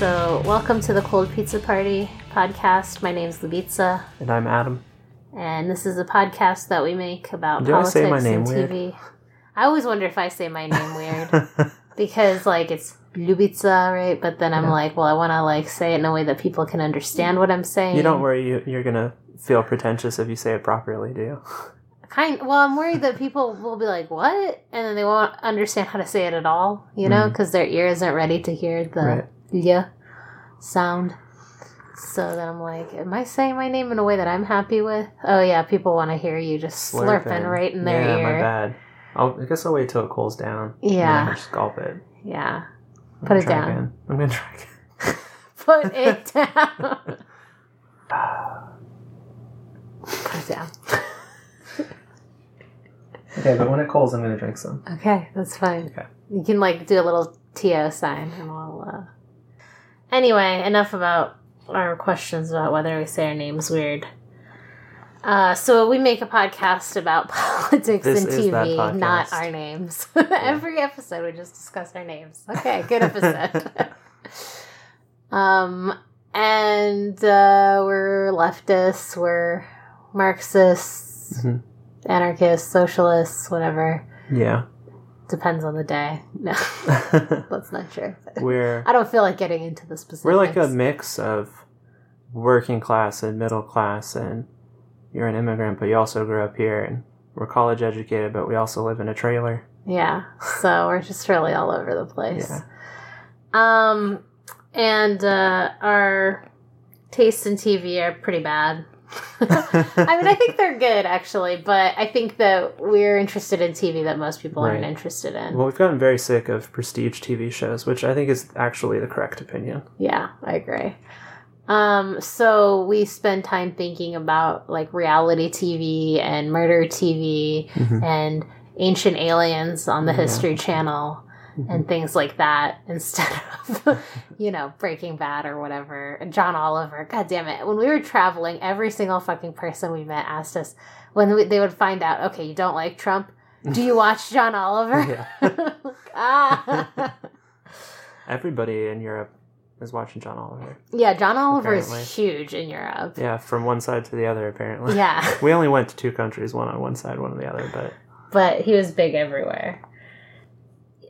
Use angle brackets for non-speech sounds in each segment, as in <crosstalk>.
So welcome to the Cold Pizza Party podcast. My name's Lubitsa. And I'm Adam. and this is a podcast that we make about Do I politics say my name and weird? TV. I always wonder if I say my name weird <laughs> because, like, it's Lubitsa, right? But then I'm Yeah. like, well, I want to like say it in a way that people can understand what I'm saying. you don't worry, you, you're gonna feel pretentious if you say it properly, do you? kind. Well, I'm worried that people will be like, "What?" and then they won't understand how to say it at all. You know, mm-hmm. because their ear isn't ready to hear the Right. Yeah sound. So then I'm like, am I saying my name in a way that I'm happy with? Oh yeah, people want to hear you just slurping, right in their yeah, ear. my bad. I'll, I guess I'll wait till it cools down. and then Yeah. I'll just gulp it. Yeah, I'm Put it down. Again. I'm gonna try again. <laughs> <laughs> <sighs> put it down. put it down. Okay, but when it cools, I'm gonna drink some. Okay, that's fine. Okay. You can like do a little TO sign and we'll uh Anyway, enough about our questions about whether we say our names weird. Uh, so we make a podcast about <laughs> politics This and TV, not our names. <laughs> Every episode we just discuss our names. Okay, good episode. <laughs> um, and uh, we're leftists, we're Marxists, Mhm. anarchists, socialists, whatever. Yeah. Depends on the day. No, <laughs> that's not true. we're I don't feel like getting into the specifics. we're like a mix of working class and middle class, and you're an immigrant, but you also grew up here, and we're college educated, but we also live in a trailer. yeah. So <laughs> we're just really all over the place. Yeah. Um, and uh, our tastes in TV are pretty bad. I mean, I think they're good actually, but I think that we're interested in TV that most people aren't interested in. Well, we've gotten very sick of prestige TV shows, which I think is actually the correct opinion. Yeah, I agree. Um, so we spend time thinking about like reality TV and murder TV Mhm. and ancient aliens on the Yeah. History Channel and things like that <laughs> instead of, you know, Breaking Bad or whatever. And John Oliver, god damn it. When we were traveling, every single fucking person we met asked us when we, they would find out, okay, you don't like Trump. Do you watch <laughs> John Oliver? Yeah. <laughs> ah. Everybody in Europe is watching John Oliver. yeah, John Oliver Apparently. is huge in Europe. Yeah, from one side to the other, apparently. Yeah, We only went to two countries, one on one side, one on the other, but but he was big everywhere.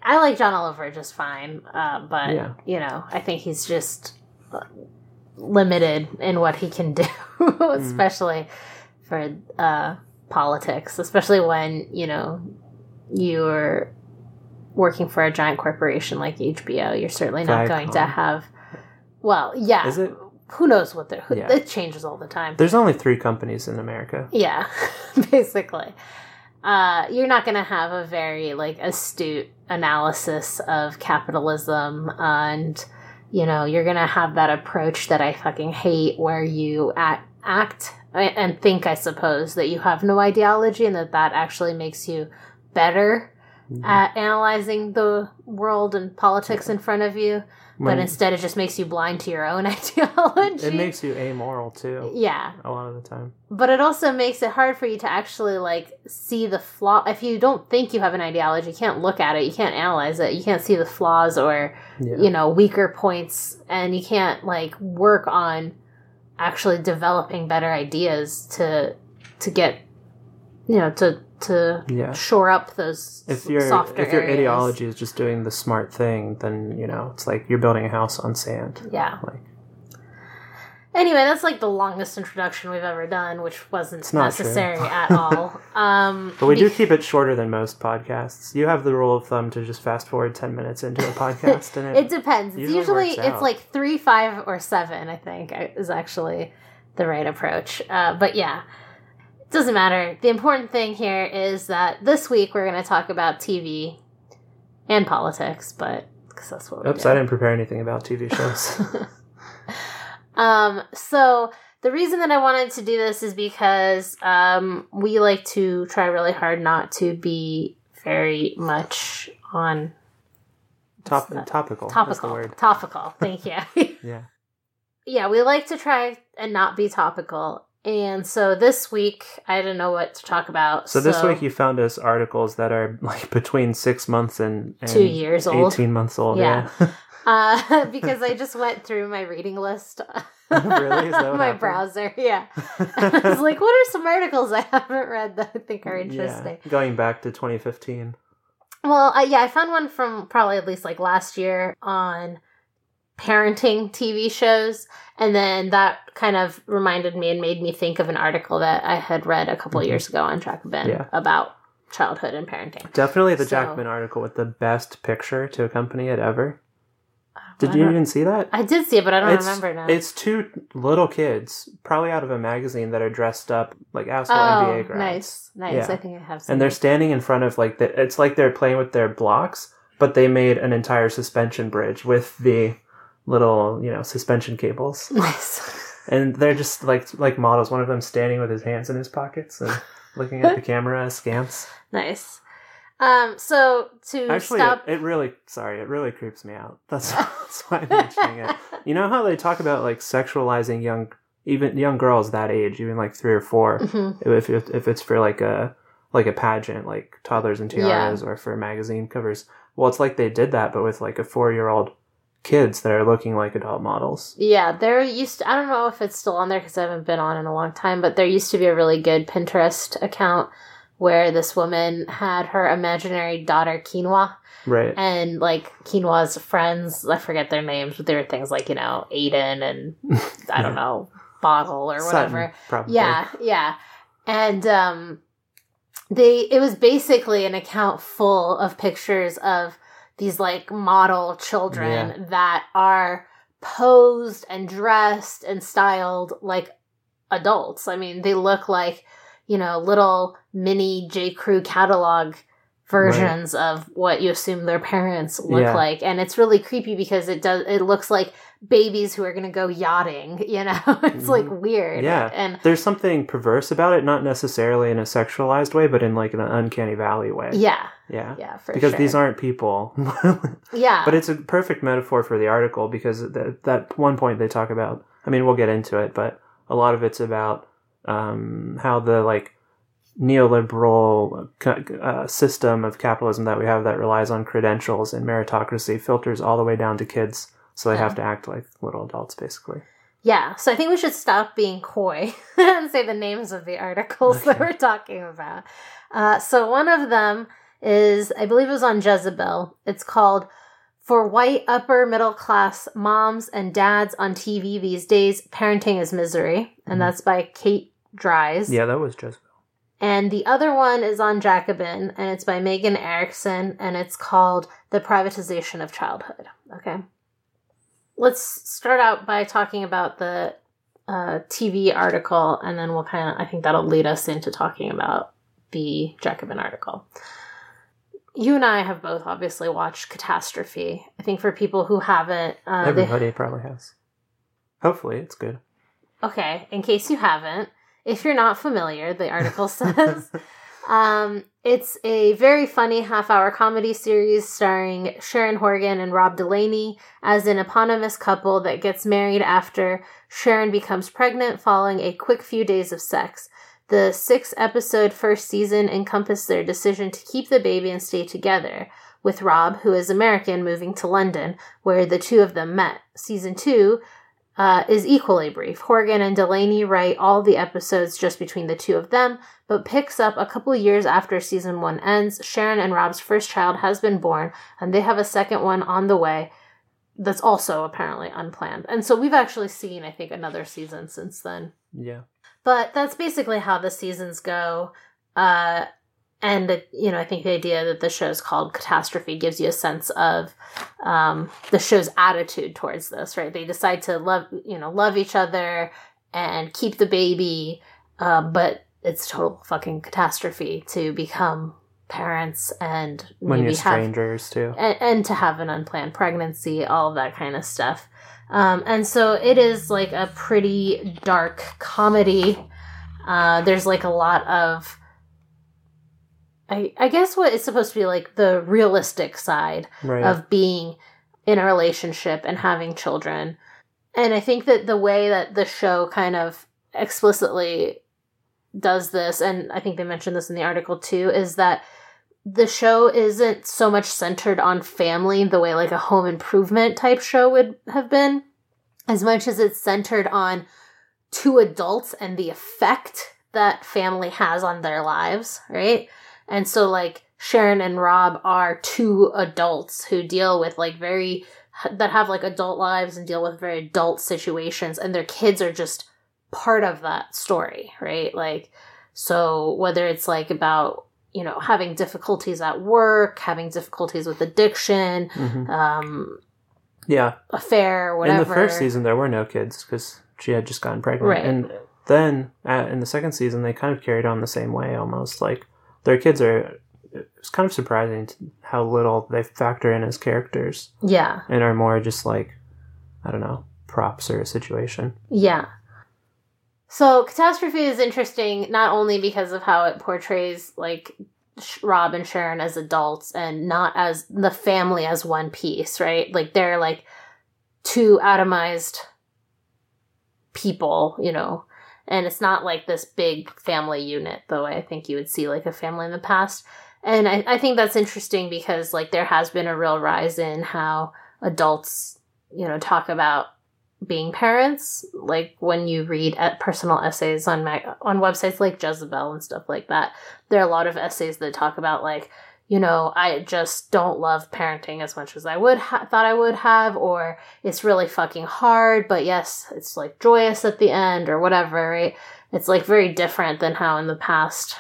I like John Oliver just fine, uh, but Yeah. you know, I think he's just limited in what he can do, <laughs> especially for uh, politics, especially when you know you're working for a giant corporation like HBO. You're certainly not going to have. Well, yeah. Is it? Who knows what they're? Who, Yeah. It changes all the time. there's only three companies in America. Yeah, <laughs> basically. Uh, you're not going to have a very like astute analysis of capitalism, and you know you're to have that approach that I fucking hate, where you act, act and think, I suppose, that you have no ideology, and that that actually makes you better Mhm. at analyzing the world and politics in front of you, but instead it just makes you blind to your own <laughs> ideology. it makes you amoral too, yeah, a lot of the time. but it also makes it hard for you to actually like see the flaw if you don't think you have an ideology you can't look at it you can't analyze it you can't see the flaws or Yeah. you know weaker points and you can't like work on actually developing better ideas to to get you know to to Yeah. shore up those If your softer if your areas. ideology is just doing the smart thing, then you know it's like you're building a house on sand. yeah Like Anyway, that's like the longest introduction we've ever done, which wasn't necessary at all. <laughs> Um, But we do keep it shorter than most podcasts. You have the rule of thumb to just fast forward ten minutes into a podcast, and <laughs> It depends. It's Usually usually, it's out. like three, five, or seven. I think is actually the right approach. Uh, but yeah, it doesn't matter. The important thing here is that this week we're going to talk about TV and politics, but because that's what Oops. I didn't prepare anything about TV shows. <laughs> Um, so the reason that I wanted to do this is because um, we like to try really hard not to be very much on Top, topical. The topical. word. Topical. Thank you. <laughs> Yeah. yeah, we like to try and not be topical. And so this week, I didn't know what to talk about. So this week you found us articles that are like between six months and, and Two years old. eighteen months old. Yeah. Yeah. <laughs> uh, <laughs> because I just went through my reading list. <laughs> Really? Is that what my happened? browser, yeah. I was like, what are some articles I haven't read that I think are interesting? Yeah, going back to 2015. Well, uh, yeah, I found one from probably at least like last year on parenting TV shows, and then that kind of reminded me and made me think of an article that I had read a couple Mhm. years ago on Jacobin Yeah. about childhood and parenting. Definitely the So- Jacobin article with the best picture to accompany it ever. Did you even see that? I did see it, but I don't it's, remember now. It's two little kids, probably out of a magazine, that are dressed up like asshole oh, MBA grads. nice, nice. Yeah. I think I have. Seen And they're it. standing in front of like the, it's like they're playing with their blocks, but they made an entire suspension bridge with the little you know suspension cables, <laughs> nice. and they're just like like models. One of them standing with his hands in his pockets and looking at the <laughs> camera askance. nice. Um. So to Actually, stop. it, it really sorry, it really creeps me out. That's, <laughs> that's why I'm mentioning it. You know how they talk about like sexualizing young, even young girls that age, even like three or four, Mhm. if if, if it's for like a like a pageant, like toddlers and Yeah. tiaras, or for magazine covers. Well, it's like they did that, but with like a four year old kids that are looking like adult models. Yeah, there used to, I don't know if it's still on there because I haven't been on in a long time, but there used to be a really good Pinterest account where this woman had her imaginary daughter Quinoa Right. and like Quinoa's friends, I forget their names, but they were things like, you know, Aiden and <laughs> I don't know, Bottle or Sutton, whatever. probably. Yeah, yeah. And um they it was basically an account full of pictures of these like model children that are posed and dressed and styled like adults. I mean, they look like, you know, little mini J. Crew catalog versions of what you assume their parents look Yeah. like. And it's really creepy because it does it looks like babies who are going to go yachting, <laughs> you know. it's like weird. Mm-hmm. Yeah. And There's something perverse about it, not necessarily in a sexualized way, but in like an uncanny valley way. yeah, Yeah. yeah, for because sure. these aren't people. <laughs> yeah, but it's a perfect metaphor for the article because that that one point they talk about. I mean, we'll get into it, but a lot of it's about um, how the like neoliberal uh, system of capitalism that we have that relies on credentials and meritocracy filters all the way down to kids, so they Yeah. have to act like little adults, basically. yeah. So I think we should stop being coy <laughs> and say the names of the articles that we're talking about. Uh, so one of them is, I believe it was on Jezebel. It's called "For White Upper Middle Class Moms and Dads on TV These Days: Parenting is Misery," and Mhm. that's by Kate Dries. Yeah, that was Jezebel. And the other one is on Jacobin, and it's by Megan Erickson, and it's called The Privatization of Childhood. Okay. Let's start out by talking about the uh, TV article, and then we'll kind of, I think that'll lead us into talking about the Jacobin article. You and I have both obviously watched Catastrophe. I think for people who haven't, uh, they, everybody probably has. Hopefully, it's good. okay, in case you haven't, if you're not familiar, the article <laughs> says Um, it's a very funny half hour comedy series starring Sharon Horgan and Rob Delaney as an eponymous couple that gets married after Sharon becomes pregnant following a quick few days of sex. The six episode first season encompassed their decision to keep the baby and stay together, with Rob, who is American, moving to London, where the two of them met. Season two uh, is equally brief. Horgan and Delaney write all the episodes just between the two of them, but picks up a couple years after season one ends. Sharon and Rob's first child has been born, and they have a second one on the way that's also apparently unplanned. And so we've actually seen, I think, another season since then. Yeah. But that's basically how the seasons go. Uh, and, you know, I think the idea that the show's called Catastrophe gives you a sense of um, the show's attitude towards this, right? They decide to love, you know, love each other and keep the baby, uh, but it's total fucking catastrophe to become parents and When maybe you're have strangers too. and, and to have an unplanned pregnancy, all of that kind of stuff. Um, and so it is like a pretty dark comedy. Uh, there's like a lot of, I, I guess what is supposed to be like the realistic side Right. of being in a relationship and having children. And I think that the way that the show kind of explicitly does this, and I think they mentioned this in the article too, is that the show isn't so much centered on family the way like a home improvement type show would have been, as much as it's centered on two adults and the effect that family has on their lives, right? And so like Sharon and Rob are two adults who deal with like very that have like adult lives and deal with very adult situations and their kids are just part of that story, right? Like so whether it's like about you know having difficulties at work, having difficulties with addiction, Mhm. um, Yeah. affair, whatever. In the first season, there were no kids because she had just gotten pregnant. Right. And then uh, in the second season, they kind of carried on the same way almost. Like their kids are. It's kind of surprising how little they factor in as characters yeah, and are more just like, I don't know, props or a situation. yeah. So catastrophe is interesting not only because of how it portrays like Rob and Sharon as adults and not as the family as one piece, right? Like they're like two atomized people, you know, and it's not like this big family unit way I think you would see like a family in the past. And I, I think that's interesting because like there has been a real rise in how adults, you know, talk about being parents. Like when you read at personal essays on on websites like Jezebel and stuff like that, there are a lot of essays that talk about like you know, I just don't love parenting as much as I would ha- thought I would have, or it's really fucking hard, but yes, it's like joyous at the end or whatever, right? It's like very different than how in the past,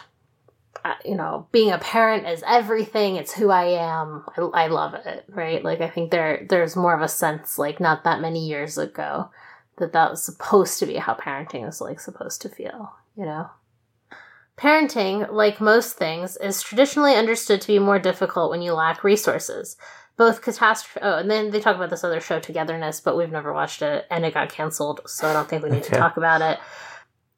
you know, being a parent is everything. It's who I am. I, I love it, right? Like I think there there's more of a sense like not that many years ago that that was supposed to be how parenting is like supposed to feel, you know. Parenting, like most things, is traditionally understood to be more difficult when you lack resources. Both catastrophe. Oh, and then they talk about this other show, Togetherness, but we've never watched it, and it got canceled, so I don't think we need to talk about it.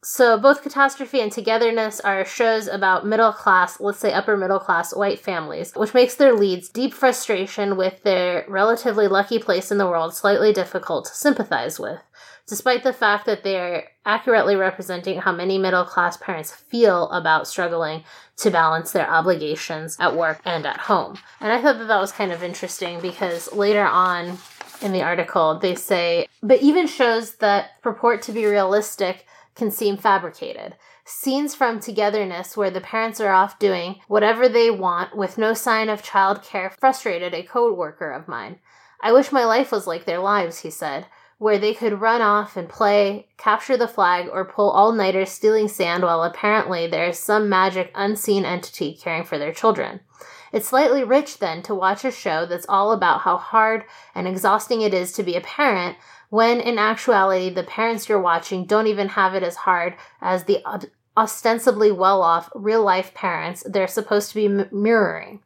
So, both Catastrophe and Togetherness are shows about middle class, let's say upper middle class white families, which makes their leads deep frustration with their relatively lucky place in the world slightly difficult to sympathize with, despite the fact that they're accurately representing how many middle class parents feel about struggling to balance their obligations at work and at home. And I thought that that was kind of interesting because later on in the article, they say, but even shows that purport to be realistic can seem fabricated. Scenes from Togetherness, where the parents are off doing whatever they want with no sign of child care, frustrated a co worker of mine. I wish my life was like their lives, he said, where they could run off and play, capture the flag, or pull all nighters stealing sand while apparently there is some magic unseen entity caring for their children. It's slightly rich then to watch a show that's all about how hard and exhausting it is to be a parent when in actuality the parents you're watching don't even have it as hard as the ostensibly well-off real-life parents they're supposed to be mirroring.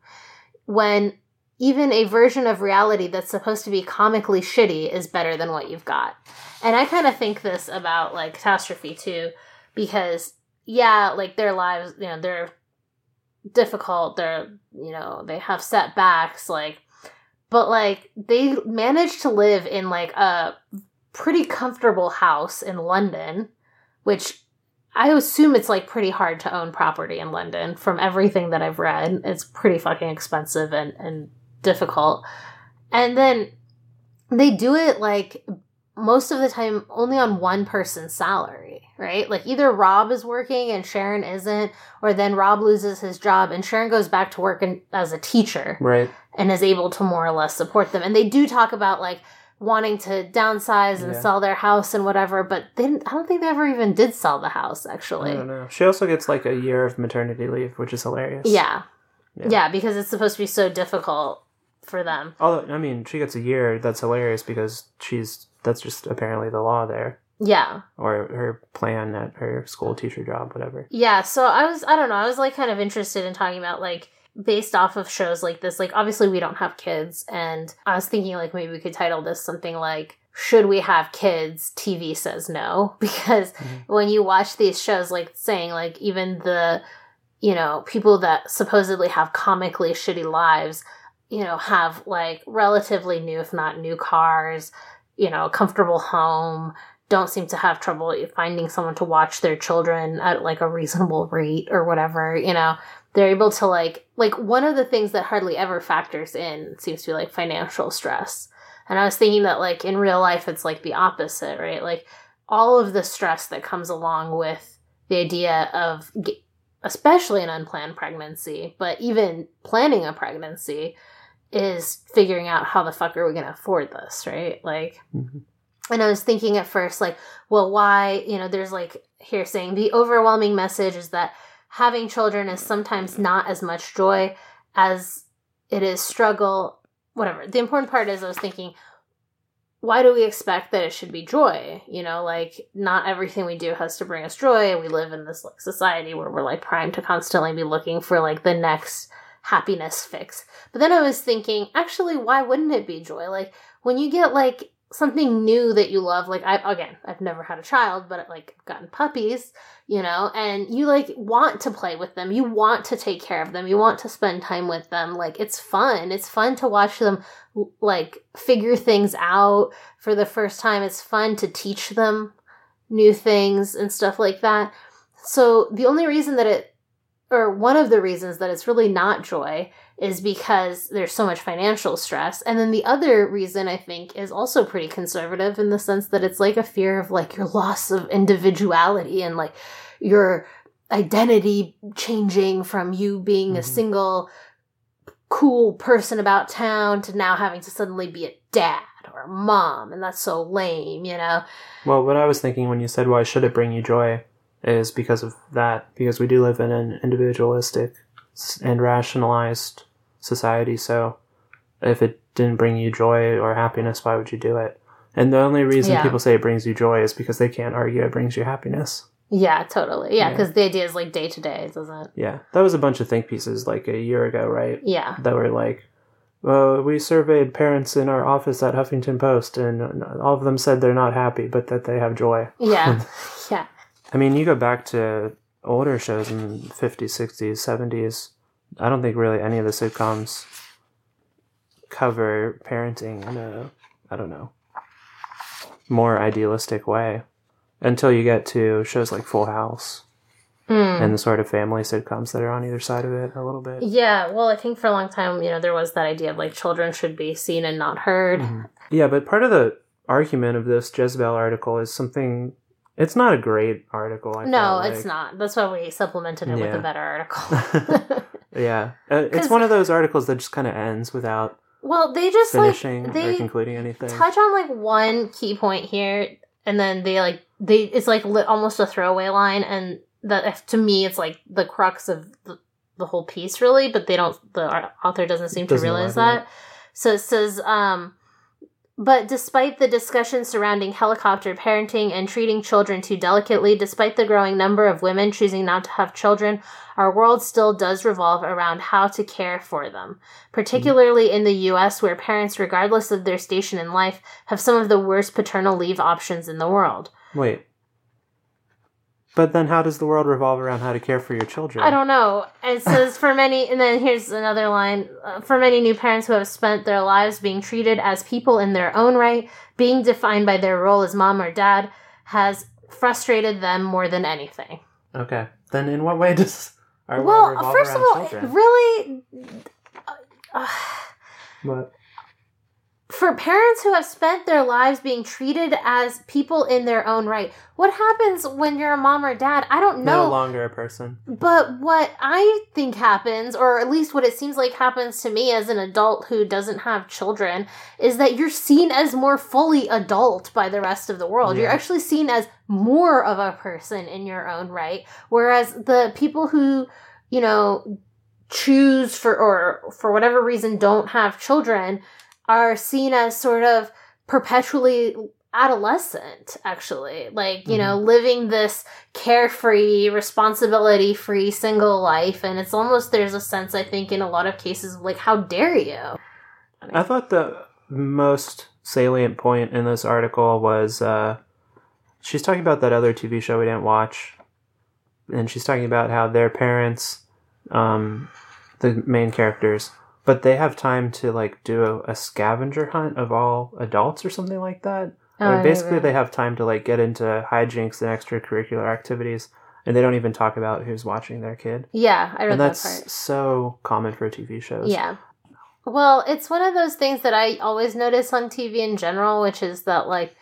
When even a version of reality that's supposed to be comically shitty is better than what you've got. And I kind of think this about like catastrophe too because yeah, like their lives, you know, they're difficult, they're, you know, they have setbacks like but like they managed to live in like a pretty comfortable house in London, which I assume it's like pretty hard to own property in London from everything that I've read. It's pretty fucking expensive and, and difficult. And then they do it like most of the time only on one person's salary, right? Like either Rob is working and Sharon isn't, or then Rob loses his job and Sharon goes back to work in, as a teacher Right. and is able to more or less support them. And they do talk about like wanting to downsize and Yeah. sell their house and whatever, but they didn't, I don't think they ever even did sell the house I actually. don't know. She also gets like a year of maternity leave, which is hilarious. Yeah. Yeah. yeah. because it's supposed to be so difficult for them. Although I mean, she gets a year. That's hilarious because she's that's just apparently the law there, Yeah. or her plan at her school teacher job, whatever. Yeah, so I was I don't know, I was like kind of interested in talking about like based off of shows like this. Like obviously we don't have kids and I was thinking like maybe we could title this something like should we have kids? TV says no <laughs> because Mhm. when you watch these shows like saying like even the you know, people that supposedly have comically shitty lives, you know, have like relatively new if not new cars, you know, a comfortable home, don't seem to have trouble finding someone to watch their children at like a reasonable rate or whatever, you know. They're able to like like one of the things that hardly ever factors in seems to be like financial stress. And I was thinking that like in real life it's like the opposite, right? Like all of the stress that comes along with the idea of especially an unplanned pregnancy, but even planning a pregnancy is figuring out how the fuck are we going to afford this, right? Like mm-hmm. and I was thinking at first like, well, why, you know, there's like here saying the overwhelming message is that having children is sometimes not as much joy as it is struggle whatever the important part is i was thinking why do we expect that it should be joy you know like not everything we do has to bring us joy we live in this like society where we're like primed to constantly be looking for like the next happiness fix. But then i was thinking actually why wouldn't it be joy? Like when you get like something new that you love like i again i've never had a child but like gotten puppies you know and you like want to play with them. You want to take care of them. You want to spend time with them. Like it's fun. It's fun to watch them like figure things out for the first time. It's fun to teach them new things and stuff like that. So the only reason that it or one of the reasons that it's really not joy is because there's so much financial stress. And then the other reason I think is also pretty conservative in the sense that it's like a fear of like your loss of individuality and like your identity changing from you being mm-hmm. a single cool person about town to now having to suddenly be a dad or a mom and that's so lame, you know. Well, what I was thinking when you said why should it bring you joy is because of that because we do live in an individualistic and rationalized society. So if it didn't bring you joy or happiness, why would you do it? And the only reason yeah. people say it brings you joy is because they can't argue it brings you happiness. Yeah, totally. Yeah, because yeah. the idea is like day to day, doesn't it? Yeah, that was a bunch of think pieces like a year ago, right? Yeah, that were like, well, we surveyed parents in our office at Huffington Post, and uh, all of them said they're not happy, but that they have joy. Yeah, <laughs> yeah. I mean, you go back to older shows in the 50s, 60s, 70s, I don't think really any of the sitcoms cover parenting in a, I don't know, more idealistic way until you get to shows like Full House. Mm. And the sort of family sitcoms that are on either side of it a little bit. Yeah, well, I think for a long time, you know, there was that idea of like children should be seen and not heard. Mm-hmm. Yeah, but part of the argument of this Jezebel article is something it's not a great article. I no, it's not. That's why we supplemented it yeah. with a better article. <laughs> yeah, uh, it's one of those articles that just kind of ends without. Well, they just finishing like, they or concluding anything. Touch on like one key point here, and then they like they it's like li- almost a throwaway line, and that to me it's like the crux of the, the whole piece, really. But they don't. The author doesn't seem doesn't to realize that. So it says. um but despite the discussion surrounding helicopter parenting and treating children too delicately, despite the growing number of women choosing not to have children, our world still does revolve around how to care for them. Particularly in the US, where parents, regardless of their station in life, have some of the worst paternal leave options in the world. Wait, but then how does the world revolve around how to care for your children? I don't know. It says for many, and then here's another line uh, for many new parents who have spent their lives being treated as people in their own right, being defined by their role as mom or dad has frustrated them more than anything. Okay. Then in what way does our well, world revolve first around of all, children? really. Uh, what? For parents who have spent their lives being treated as people in their own right, what happens when you're a mom or dad? I don't know. No longer a person. But what I think happens, or at least what it seems like happens to me as an adult who doesn't have children, is that you're seen as more fully adult by the rest of the world. Yeah. You're actually seen as more of a person in your own right. Whereas the people who, you know, choose for, or for whatever reason don't have children, are seen as sort of perpetually adolescent actually. Like you mm-hmm. know living this carefree responsibility free single life. And it's almost there's a sense i think in a lot of cases like how dare you? I, mean, I thought the most salient point in this article was uh she's talking about that other tv show we didn't watch. And she's talking about how their parents um the main characters but they have time to like do a, a, scavenger hunt of all adults or something like that Oh, mean, basically, they have time to like get into hijinks and extracurricular activities, and they don't even talk about who's watching their kid. Yeah, I read And that that's part. so common for TV shows. Yeah. Well, it's one of those things that I always notice on TV in general, which is that, like,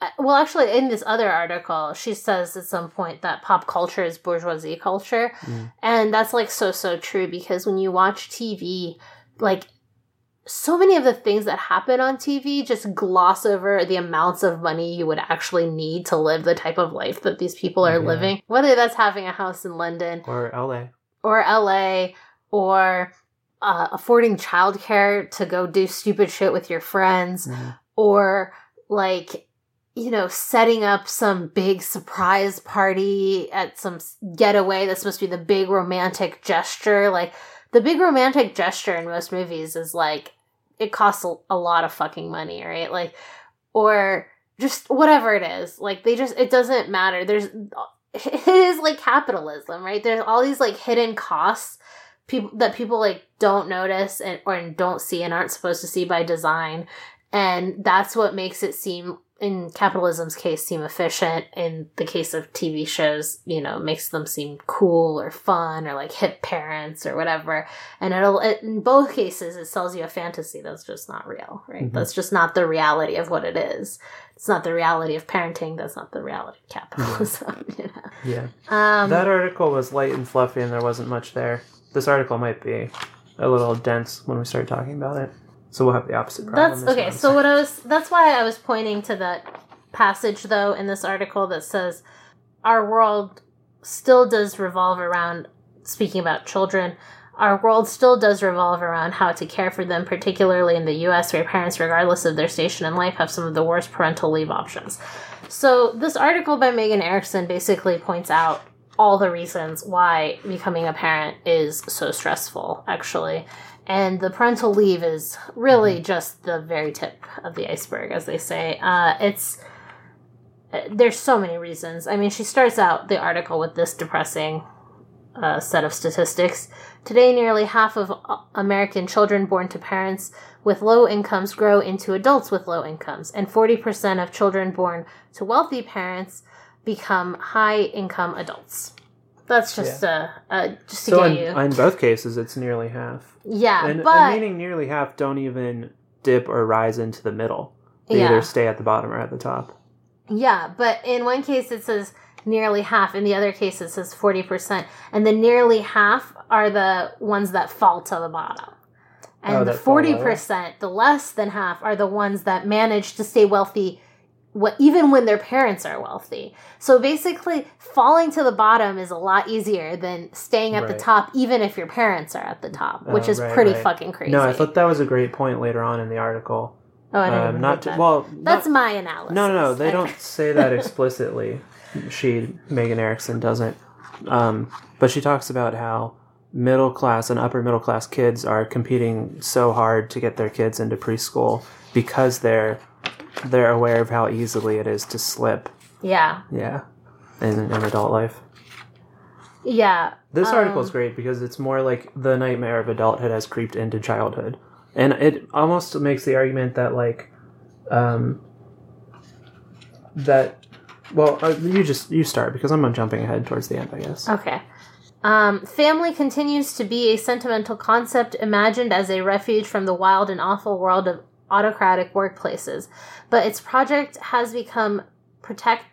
uh, well, actually, in this other article, she says at some point that pop culture is bourgeoisie culture. Mm. And that's, like, so, so true because when you watch TV, like, so many of the things that happen on TV just gloss over the amounts of money you would actually need to live the type of life that these people are Yeah. living. Whether that's having a house in London Or LA. or LA or uh, affording childcare to go do stupid shit with your friends Mhm. or like you know setting up some big surprise party at some getaway that's supposed to be the big romantic gesture like the big romantic gesture in most movies is like it costs a, lot of fucking money right? Like or just whatever it is. Like they just it doesn't matter. There's <laughs> it is like capitalism right? There's all these like hidden costs people that people like don't notice and or don't see and aren't supposed to see by design. And that's what makes it seem in capitalism's case seem efficient in the case of tv shows you know makes them seem cool or fun or like hip parents or whatever and it'll it, in both cases it sells you a fantasy that's just not real right Mhm. that's just not the reality of what it is it's not the reality of parenting that's not the reality of capitalism <laughs> you know Yeah. um that article was light and fluffy, and there wasn't much there. This article might be a little dense when we start talking about it. So we'll have the opposite problem. That's okay. So what I was that's why I was pointing to that passage though in this article that says our world still does revolve around speaking about children. Our world still does revolve around how to care for them, particularly in the US where parents, regardless of their station in life, have some of the worst parental leave options. So this article by Megan Erickson basically points out all the reasons why becoming a parent is so stressful, actually. And the parental leave is really just the very tip of the iceberg, as they say. Uh, it's uh, there's so many reasons. I mean, she starts out the article with this depressing uh, set of statistics. Today, nearly half of American children born to parents with low incomes grow into adults with low incomes, and 40% of children born to wealthy parents become high income adults. That's just uh, uh just to So get in, you, in both cases, it's nearly half. yeah. and, but and meaning nearly half don't even dip or rise into the middle. They Yeah. either stay at the bottom or at the top. Yeah, but in one case it says nearly half, in the other case it says 40%. And the nearly half are the ones that fall to the bottom. And Oh, the lower. 40%, the less than half, are the ones that manage to stay wealthy what, even when their parents are wealthy. So basically, falling to the bottom is a lot easier than staying at the top, even if your parents are at the top, which Oh, is right, pretty right. fucking crazy. No, I thought that was a great point later on in the article. oh, I didn't Um, not to, that. well, That's not- my analysis. no, no, no. They don't say that explicitly. <laughs> she, Megan Erickson, doesn't. Um, but she talks about how middle class and upper middle class kids are competing so hard to get their kids into preschool because they're <laughs> they're aware of how easily it is to slip. Yeah. Yeah, in, in adult life. Yeah. This Um, article is great because it's more like the nightmare of adulthood has creeped into childhood, and it almost makes the argument that like, um, that, well, uh, you just you start because I'm jumping ahead towards the end, I guess. Okay. Um, family continues to be a sentimental concept imagined as a refuge from the wild and awful world of autocratic workplaces, but its project has become protect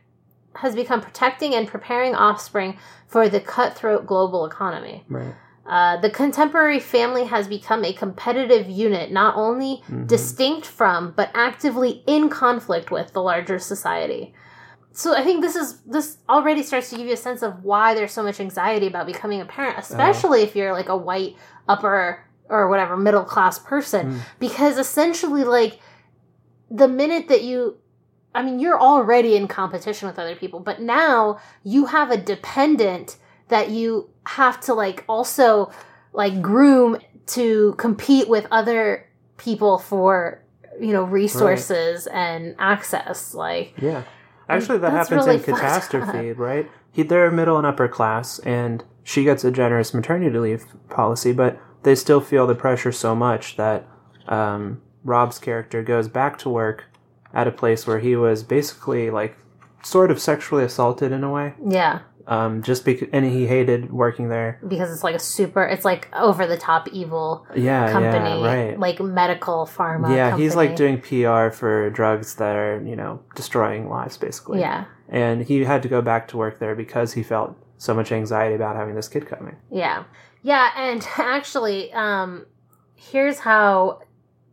has become protecting and preparing offspring for the cutthroat global economy. Right. Uh, the contemporary family has become a competitive unit, not only Mhm. distinct from, but actively in conflict with the larger society. So I think this is this already starts to give you a sense of why there's so much anxiety about becoming a parent, especially if you're like a white upper or whatever middle class person, Mm. because essentially like the minute that you I mean, you're already in competition with other people, but now you have a dependent that you have to like also like groom to compete with other people for you know resources and access like Yeah. Actually, that happens really in <laughs> Catastrophe, right? He, they're middle and upper class, and she gets a generous maternity leave policy, but they still feel the pressure so much that um, Rob's character goes back to work at a place where he was basically like sort of sexually assaulted in a way. Yeah. Um, just because, and he hated working there. Because it's like a super, it's like over the top evil Yeah, company, yeah, right. like medical pharma. yeah, he's like doing PR for drugs that are, you know, destroying lives basically. Yeah, And he had to go back to work there because he felt so much anxiety about having this kid coming. yeah, yeah. And <laughs> actually, um, here's how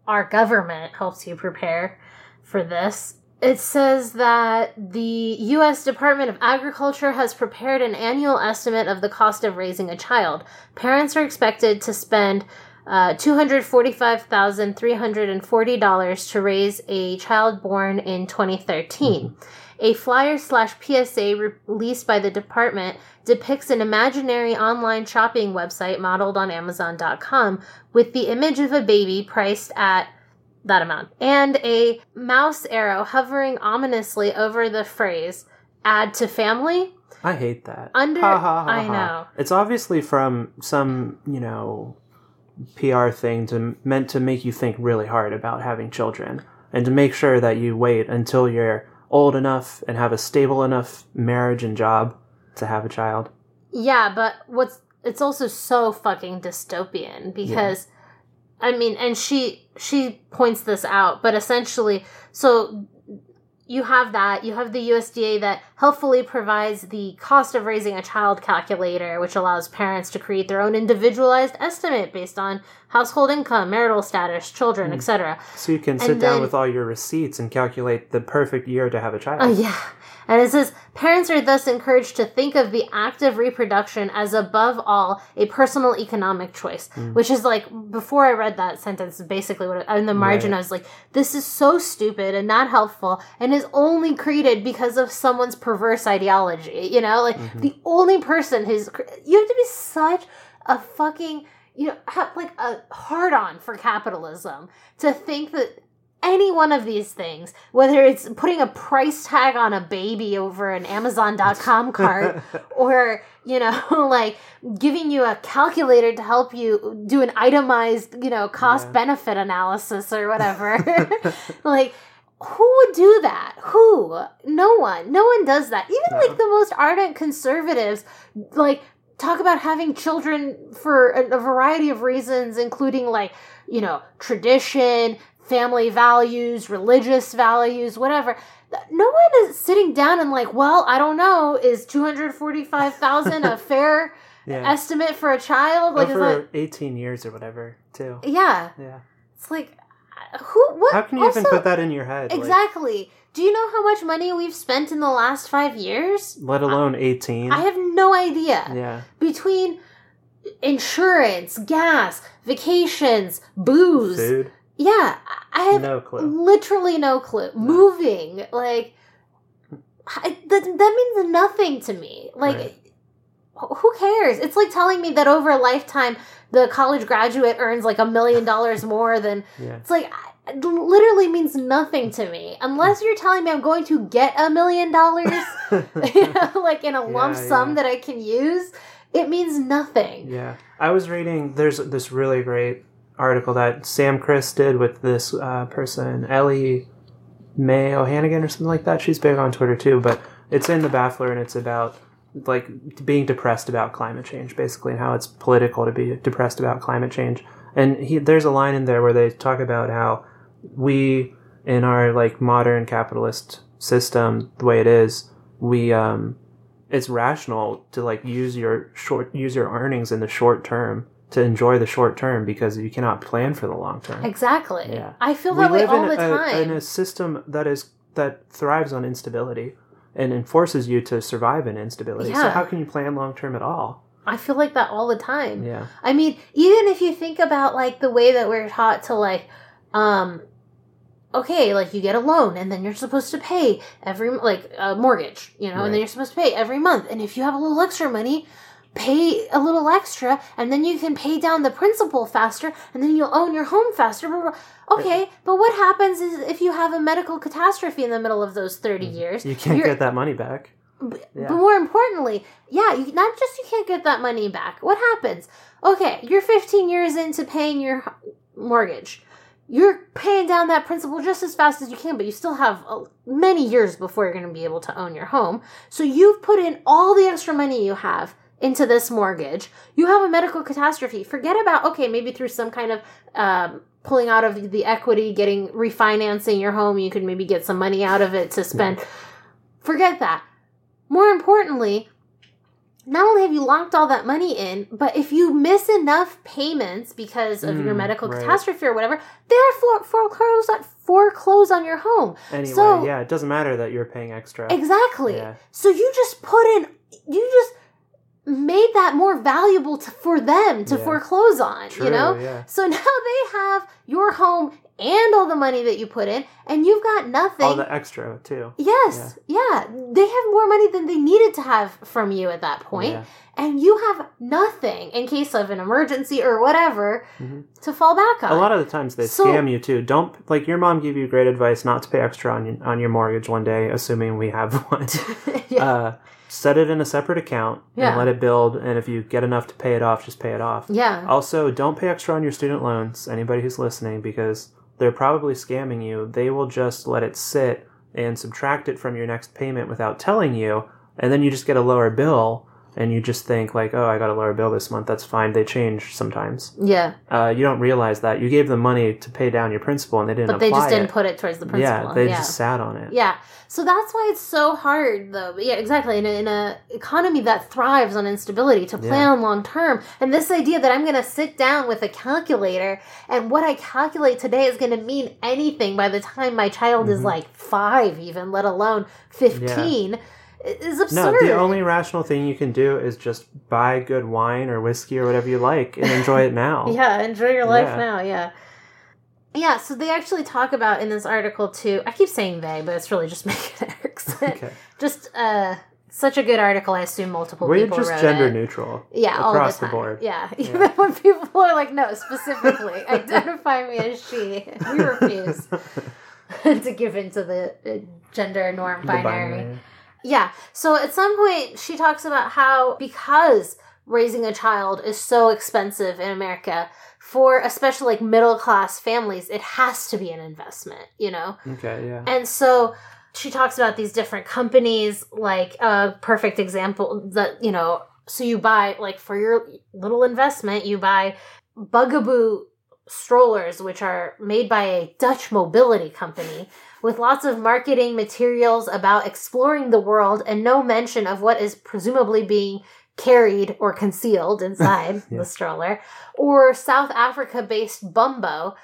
our government helps you prepare for this. It says that the U.S. Department of Agriculture has prepared an annual estimate of the cost of raising a child. Parents are expected to spend uh, $245,340 to raise a child born in 2013. A flyer slash PSA released by the department depicts an imaginary online shopping website modeled on Amazon.com with the image of a baby priced at that amount and a mouse arrow hovering ominously over the phrase add to family I hate that. Under- Ha, ha, ha, I know. It's obviously from some, you know, PR thing to meant to make you think really hard about having children and to make sure that you wait until you're old enough and have a stable enough marriage and job to have a child. Yeah, but what's it's also so fucking dystopian because I mean, and she she points this out, but essentially, so you have that, you have the USDA that helpfully provides the cost of raising a child calculator, which allows parents to create their own individualized estimate based on household income, marital status, children, mm. etc. So you can sit And down then- with all your receipts and calculate the perfect year to have a child. Oh, yeah. And it says parents are thus encouraged to think of the act of reproduction as above all a personal economic choice, Mm. which is like before I read that sentence, basically what in the margin Right. I was like, this is so stupid and not helpful, and is only created because of someone's perverse ideology. You know, like Mm-hmm. the only person who's you have to be such a fucking you know have like a hard on for capitalism to think that any one of these things, whether it's putting a price tag on a baby over an Amazon.com <laughs> cart or, you know, <laughs> like giving you a calculator to help you do an itemized, you know, cost Yeah. benefit analysis or whatever. <laughs> like, who would do that? Who? No one. No one does that. Even No. like the most ardent conservatives, like, talk about having children for a, a variety of reasons, including like, you know, tradition, family values, religious values, whatever. No one is sitting down and like, well, I don't know, is 245,000 a <laughs> fair yeah. estimate for a child? Like, is Over that, 18 years or whatever, too. yeah. Yeah. It's like, who, what? How can you even put that in your head? like, Exactly. Do you know how much money we've spent in the last five years? let alone 18. I have no idea. yeah. Between insurance, gas, vacations, booze. Food? Yeah, I- have No clue. literally no clue. Moving, like, I, that, that means nothing to me. Like, Right. who cares? It's like telling me that over a lifetime, the college graduate earns like a million dollars more than. <laughs> Yeah. It's like, it literally means nothing to me. Unless you're telling me I'm going to get a million dollars, <laughs> <laughs> you know, like in a lump Yeah, sum yeah. that I can use, it means nothing. Yeah, I was reading. There's this really great article that Sam Kriss did with this uh, person, Ellie Mae O'Hannigan or something like that. She's big on Twitter too, but it's in the Baffler and it's about like being depressed about climate change, basically, and how it's political to be depressed about climate change. And he, there's a line in there where they talk about how we, in our like modern capitalist system, the way it is, we um, it's rational to like use your short use your earnings in the short term to enjoy the short term because you cannot plan for the long term. Exactly. Yeah. I feel that way all in the a, time. in a system that is that thrives on instability and enforces you to survive in instability. Yeah. So how can you plan long term at all? I feel like that all the time. Yeah. I mean, even if you think about like the way that we're taught to like, um, okay, like you get a loan and then you're supposed to pay every like a mortgage, you know, and then you're supposed to pay every month. And if you have a little extra money, pay a little extra, and then you can pay down the principal faster, and then you'll own your home faster. Okay, but what happens is if you have a medical catastrophe in the middle of those thirty years, Mm-hmm. You can't get that money back. but, Yeah. but more importantly, yeah, you not just you can't get that money back. What happens? Okay, you're 15 years into paying your mortgage. you're paying down that principal just as fast as you can, but you still have many years before you're going to be able to own your home. So you've put in all the extra money you have into this mortgage. You have a medical catastrophe. Forget about, okay, maybe through some kind of um, pulling out of the equity, getting refinancing your home, you could maybe get some money out of it to spend. Forget that. More importantly, not only have you locked all that money in, but if you miss enough payments because of your Mm, medical right. catastrophe or whatever, they're for- foreclosed on foreclose on your home. Anyway, So- yeah, it doesn't matter that you're paying extra. Exactly. Yeah. So you just put in, you just made that more valuable to, for them to Yeah. foreclose on. True, you know. yeah. So <laughs> now they have your home and all the money that you put in, and you've got nothing. All the extra too. Yes, yeah. They have more money than they needed to have from you at that point, Yeah. and you have nothing in case of an emergency or whatever Mhm. to fall back on. A lot of the times they So- scam you too. Don't like your mom gave you great advice not to pay extra on your, on your mortgage one day, assuming we have <laughs> one. <laughs> yeah. uh, set it in a separate account Yeah. and let it build. And if you get enough to pay it off, just pay it off. yeah. Also, don't pay extra on your student loans. Anybody who's listening, because they're probably scamming you. They will just let it sit and subtract it from your next payment without telling you, and then you just get a lower bill. And you just think like, oh, I got a lower bill this month. That's fine. They change sometimes. Yeah. Uh, you don't realize that you gave them money to pay down your principal, and they didn't. But they just didn't it. put it towards the principal. Yeah, they yeah. just sat on it. Yeah. So that's why it's so hard, though. But yeah, exactly. In a, in a economy that thrives on instability, to plan long term, and this idea that I'm going to sit down with a calculator and what I calculate today is going to mean anything by the time my child is Mhm. like five, even let alone fifteen, i- is absurd. No, the only rational thing you can do is just buy good wine or whiskey or whatever you like and enjoy it now. <laughs> Yeah, enjoy your life Yeah. now. Yeah. Yeah, so they actually talk about in this article too. I keep saying they, but it's really just <laughs> Megan Erickson. Okay. Just uh, such a good article. I assume multiple We're people just wrote gender it. neutral. Yeah, across the, the board. Yeah, <laughs> Yeah. even when people are like, no, specifically identify me as she. We refuse to give into the uh, gender norm The binary. Yeah. So at some point, she talks about how because raising a child is so expensive in America, for especially like middle class families, it has to be an investment, you know? Okay, yeah. And so she talks about these different companies, like a perfect example that, you know, so you buy, like for your little investment, you buy Bugaboo strollers, which are made by a Dutch mobility company with lots of marketing materials about exploring the world and no mention of what is presumably being carried or concealed inside <laughs> Yeah. the stroller, or South Africa based Bumbo,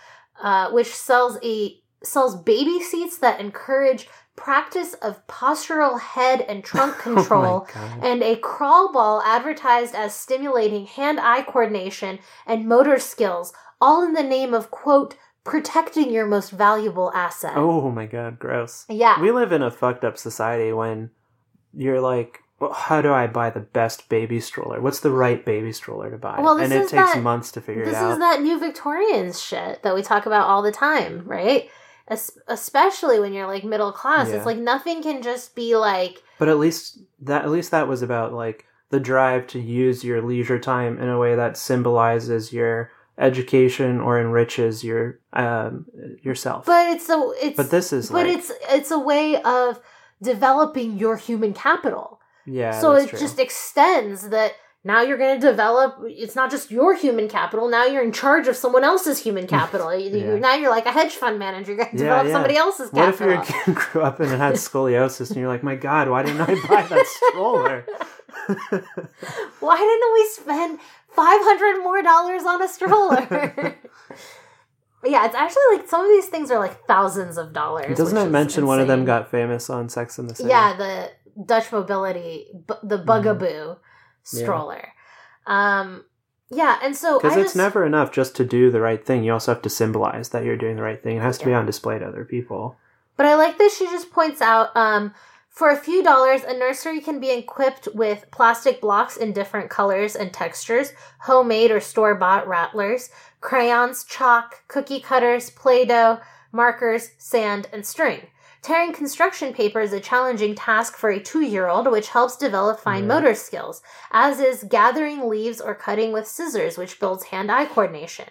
uh, which sells a sells baby seats that encourage practice of postural head and trunk <laughs> control Oh and a crawl ball advertised as stimulating hand-eye coordination and motor skills all in the name of quote protecting your most valuable asset Oh my god, gross. yeah We live in a fucked up society when you're like, well, how do I buy the best baby stroller? What's the right baby stroller to buy? Well, and it takes that- months to figure it out. This is that new victorians shit that we talk about all the time right Es- especially when you're like middle class Yeah. it's like nothing can just be like But at least that at least that was about like the drive to use your leisure time in a way that symbolizes your education or enriches your um yourself. but it's a it's But this is but like it's it's a way of developing your human capital yeah, so it true. just extends that now you're going to develop it's not just your human capital now you're in charge of someone else's human <laughs> capital Yeah. you're, now you're like a hedge fund manager you're going to Yeah, develop yeah. somebody else's What if capital kid <laughs> grew up and had scoliosis and you're like, my God, why didn't I buy that <laughs> stroller? why didn't we spend 500 more dollars on a stroller <laughs> yeah it's actually like some of these things are like thousands of dollars Doesn't it mention one of them got famous on Sex and the City? yeah the dutch mobility bu- the bugaboo stroller um yeah and so Because it's just- never enough just to do the right thing. You also have to symbolize that you're doing the right thing. It has to be on display to other people. But I like that she just points out um, for a few dollars, a nursery can be equipped with plastic blocks in different colors and textures, homemade or store bought rattlers, crayons, chalk, cookie cutters, Play Doh, markers, sand, and string. Tearing construction paper is a challenging task for a two year old, which helps develop fine Yeah. motor skills, as is gathering leaves or cutting with scissors, which builds hand eye coordination.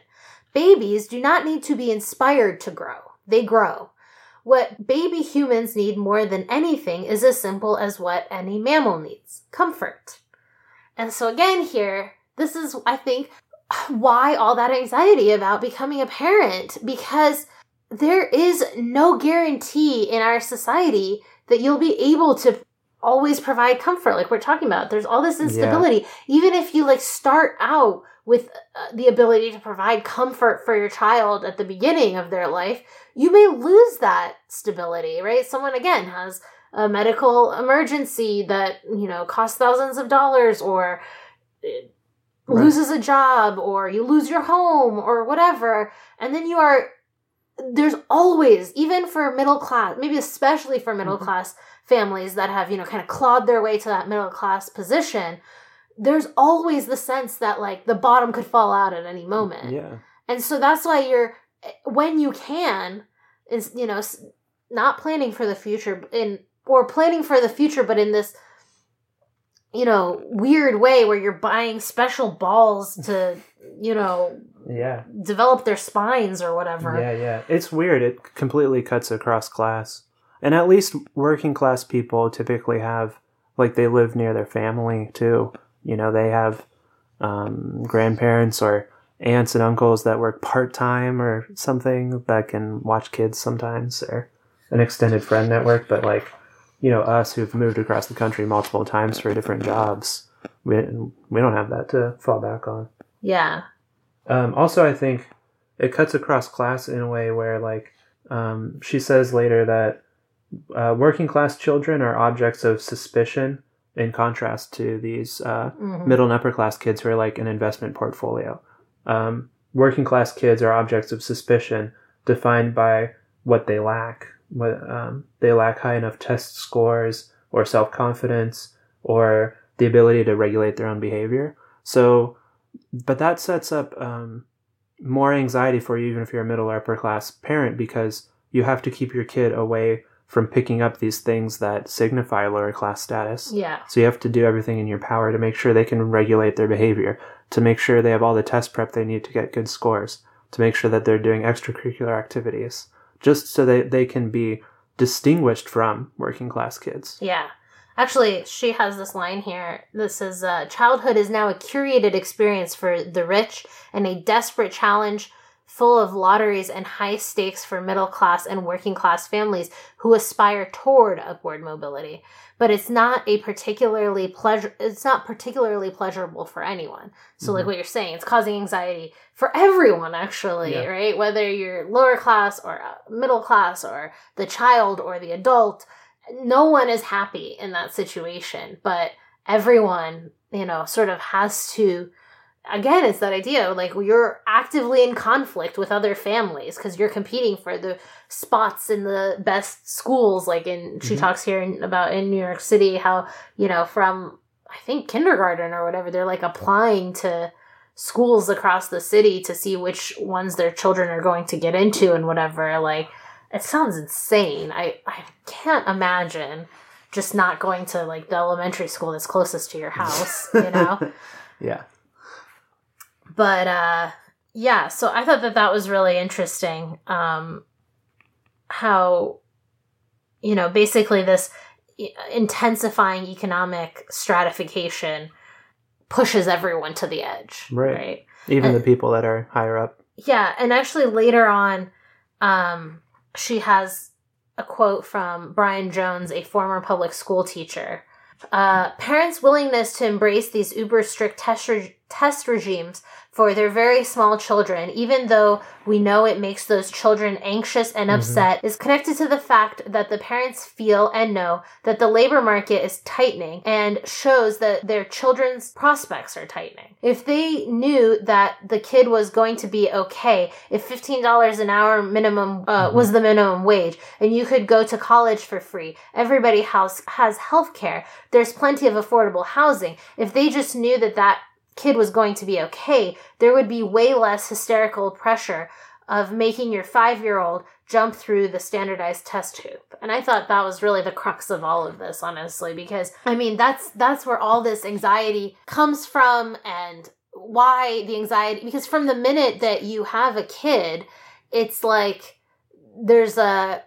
Babies do not need to be inspired to grow, they grow. What baby humans need more than anything is as simple as what any mammal needs comfort. And so, again, here, this is, I think, why all that anxiety about becoming a parent because there is no guarantee in our society that you'll be able to always provide comfort like we're talking about there's all this instability yeah. even if you like start out with uh, the ability to provide comfort for your child at the beginning of their life you may lose that stability right someone again has a medical emergency that you know costs thousands of dollars or uh, right. loses a job or you lose your home or whatever and then you are there's always even for middle class maybe especially for middle mm-hmm. class families that have you know kind of clawed their way to that middle class position there's always the sense that like the bottom could fall out at any moment. Yeah. And so that's why you're when you can is you know not planning for the future in or planning for the future but in this you know weird way where you're buying special balls <laughs> to you know yeah. develop their spines or whatever. Yeah yeah. It's weird. It completely cuts across class. And at least working class people typically have like they live near their family too you know they have um, grandparents or aunts and uncles that work part-time or something that can watch kids sometimes or an extended friend network but like you know us who've moved across the country multiple times for different jobs we, we don't have that to fall back on. Yeah. Um, also, I think it cuts across class in a way where, like, um, she says later that uh, working class children are objects of suspicion in contrast to these uh, mm-hmm. middle and upper class kids who are like an investment portfolio. Um, working class kids are objects of suspicion defined by what they lack. What, um, they lack high enough test scores or self confidence or the ability to regulate their own behavior. So but that sets up um, more anxiety for you, even if you're a middle or upper class parent, because you have to keep your kid away from picking up these things that signify lower class status. Yeah. So you have to do everything in your power to make sure they can regulate their behavior, to make sure they have all the test prep they need to get good scores, to make sure that they're doing extracurricular activities, just so that they can be distinguished from working class kids. Yeah. Actually, she has this line here. This is uh, childhood is now a curated experience for the rich and a desperate challenge full of lotteries and high stakes for middle class and working class families who aspire toward upward mobility but it's not a particularly pleasure it's not particularly pleasurable for anyone so mm-hmm. like what you're saying it's causing anxiety for everyone actually yeah. right whether you're lower class or uh, middle class or the child or the adult no one is happy in that situation, but everyone, you know, sort of has to again, it's that idea like you're actively in conflict with other families because you're competing for the spots in the best schools. Like in, she mm-hmm. talks here in, about in New York City how, you know, from I think kindergarten or whatever, they're like applying to schools across the city to see which ones their children are going to get into and whatever. Like, it sounds insane. I, I can't imagine just not going to like the elementary school that's closest to your house, you know? <laughs> yeah. But uh yeah, so I thought that that was really interesting um how you know, basically this intensifying economic stratification pushes everyone to the edge, right? right? Even and, the people that are higher up. Yeah, and actually later on um she has a quote from Brian Jones, a former public school teacher. Uh, parents' willingness to embrace these uber strict test, re- test regimes for their very small children, even though we know it makes those children anxious and mm-hmm. upset, mm-hmm. is connected to the fact that the parents feel and know that the labor market is tightening and shows that their children's prospects are tightening. If they knew that the kid was going to be okay, if $15 an hour minimum uh, mm-hmm. was the minimum wage and you could go to college for free, everybody has, has health care, there's plenty of affordable housing. If they just knew that that kid was going to be okay, there would be way less hysterical pressure of making your five year old jump through the standardized test hoop. And I thought that was really the crux of all of this, honestly, because I mean that's that's where all this anxiety comes from and why the anxiety because from the minute that you have a kid it's like there's a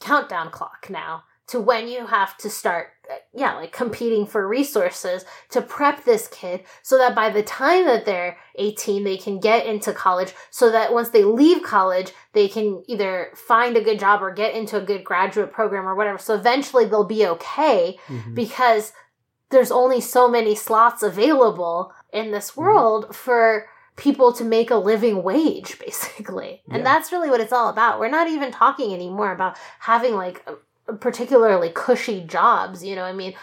countdown clock now to when you have to start yeah like competing for resources to prep this kid so that by the time that they're 18 they can get into college so that once they leave college they can either find a good job or get into a good graduate program or whatever so eventually they'll be okay Mhm. because there's only so many slots available in this Mm-hmm. world for people to make a living wage <laughs> basically and Yeah. that's really what it's all about we're not even talking anymore about having like particularly cushy jobs you know i mean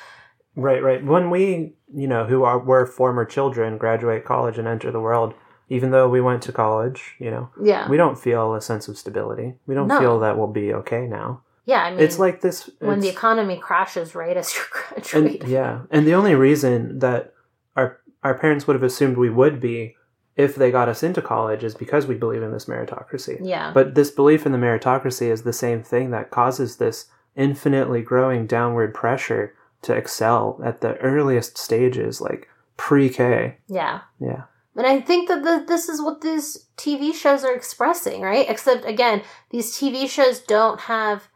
Right, right. When we, you know, who are were former children, graduate college and enter the world, even though we went to college, you know, yeah we don't feel a sense of stability. We don't No. feel that we'll be okay now. yeah i mean it's like this. when the economy crashes right as you're <laughs> and, graduating yeah, and the only reason that our our parents would have assumed we would be if they got us into college is because we believe in this meritocracy. yeah But this belief in the meritocracy is the same thing that causes this infinitely growing downward pressure to excel at the earliest stages, like pre-K. yeah Yeah. And I think that the, this is what these TV shows are expressing, right? Except again, these TV shows don't have,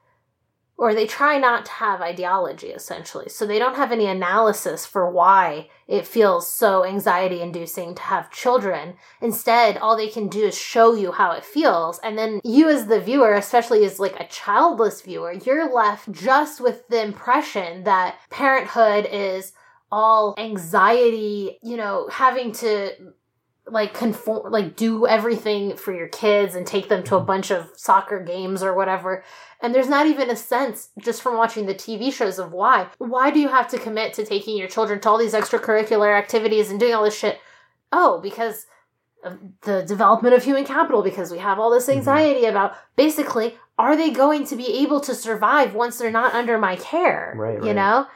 or they try not to have ideology essentially. So they don't have any analysis for why it feels so anxiety inducing to have children. Instead, all they can do is show you how it feels. And then you, as the viewer, especially as like a childless viewer, you're left just with the impression that parenthood is all anxiety, you know, having to like conform like do everything for your kids and take them to a bunch of soccer games or whatever. And there's not even a sense just from watching the TV shows of why. Why do you have to commit to taking your children to all these extracurricular activities and doing all this shit? Oh because of the development of human capital because we have all this Mhm. anxiety about basically are they going to be able to survive once they're not under my care? Right, you right. know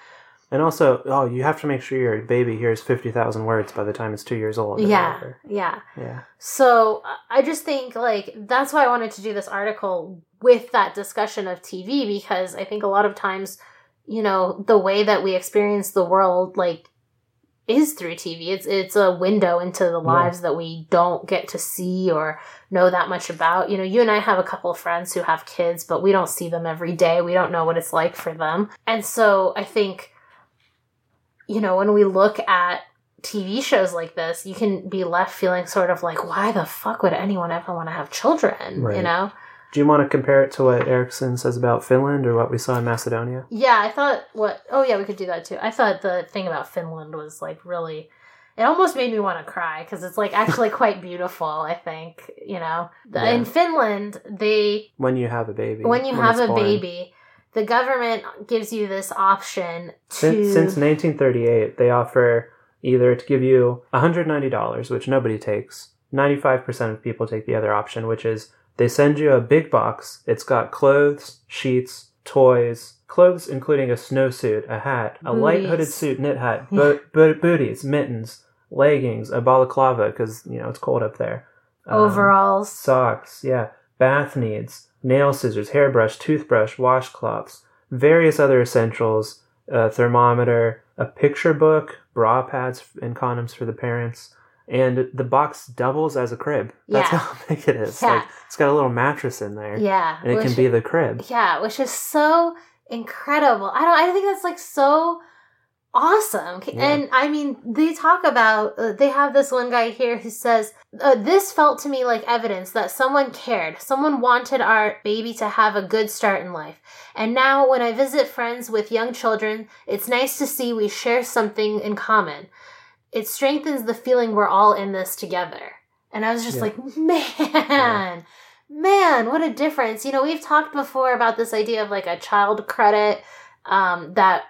And also, oh, you have to make sure your baby hears 50,000 words by the time it's two years old. yeah whatever. yeah Yeah. So I- just think like that's why I wanted to do this article with that discussion of TV because I think a lot of times, you know, the way that we experience the world like is through TV. It's it's a window into the Yeah. lives that we don't get to see or know that much about. You know, you and I have a couple of friends who have kids, but we don't see them every day. We don't know what it's like for them. And so I think you know, when we look at TV shows like this, you can be left feeling sort of like, why the fuck would anyone ever want to have children? You know? Do you want to compare it to what Erickson says about Finland or what we saw in Macedonia? Yeah, I thought what oh yeah, we could do that too. I thought the thing about Finland was like really it almost made me want to cry because it's like actually <laughs> quite beautiful, I think, you know. Yeah. In Finland, they When you have a baby. when you have a born. baby, the government gives you this option to Since, since 1938, they offer either to give you $190, which nobody takes. 95% of people take the other option, which is they send you a big box. It's got clothes, sheets, toys, clothes including a snowsuit, a hat, a light hooded suit, knit hat, bo- bo- booties, mittens, leggings, a balaclava because you know it's cold up there. Um, overalls. socks, yeah, bath needs, nail scissors, hairbrush, toothbrush, washcloths, various other essentials, a thermometer, a picture book, bra pads and condoms for the parents, and the box doubles as a crib. That's Yeah. how <laughs> big it is. Yeah. Like it's got a little mattress in there, yeah. and it can be the crib. Yeah, which is so incredible. I don't. I think that's like so awesome. Yeah. And I mean, they talk about. Uh, they have this one guy here who says, uh, "This felt to me like evidence that someone cared. Someone wanted our baby to have a good start in life. And now, when I visit friends with young children, it's nice to see we share something in common. It strengthens the feeling we're all in this together." And I was just Yeah. like, man. Man, what a difference. You know, we've talked before about this idea of like a child credit um, that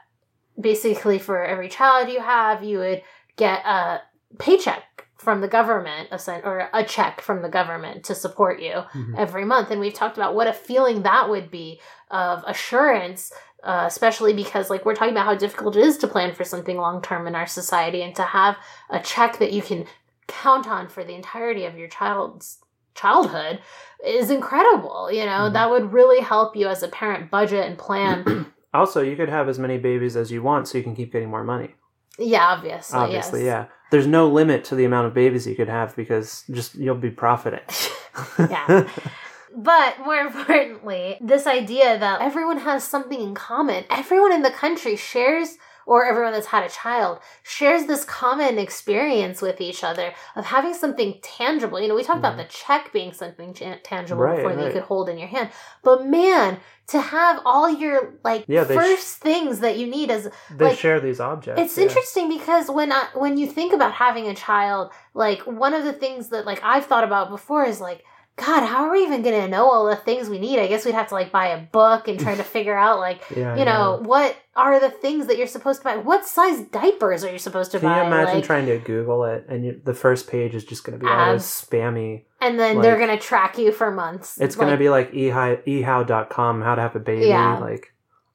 basically for every child you have, you would get a paycheck from the government or a check from the government to support you Mhm. every month. And we've talked about what a feeling that would be of assurance, uh, especially because like we're talking about how difficult it is to plan for something long term in our society and to have a check that you can count on for the entirety of your child's childhood is incredible. You know, Mhm. that would really help you as a parent budget and plan. <clears throat> Also, you could have as many babies as you want, so you can keep getting more money. Yeah, obviously. Obviously, yes. yeah. There's no limit to the amount of babies you could have because just you'll be profiting. <laughs> Yeah. But more importantly, this idea that everyone has something in common, everyone in the country shares, or everyone that's had a child shares this common experience with each other of having something tangible. You know, we talked about mm-hmm. the check being something ta- tangible Right, before that you could hold in your hand. But man, to have all your like Yeah, they sh- first things that you need as they like, share these objects. it's yeah. interesting because when I, when you think about having a child, like one of the things that like I've thought about before is like, God, how are we even gonna know all the things we need? I guess we'd have to like buy a book and try to <laughs> figure out like, Yeah, you know, what are the things that you're supposed to buy? What size diapers are you supposed to Can buy? you imagine like, trying to Google it and you, the first page is just going to be all those spammy? and then they're gonna track you for months. It's going to be like ehow, ehow.com, how to have a baby. Yeah. Like,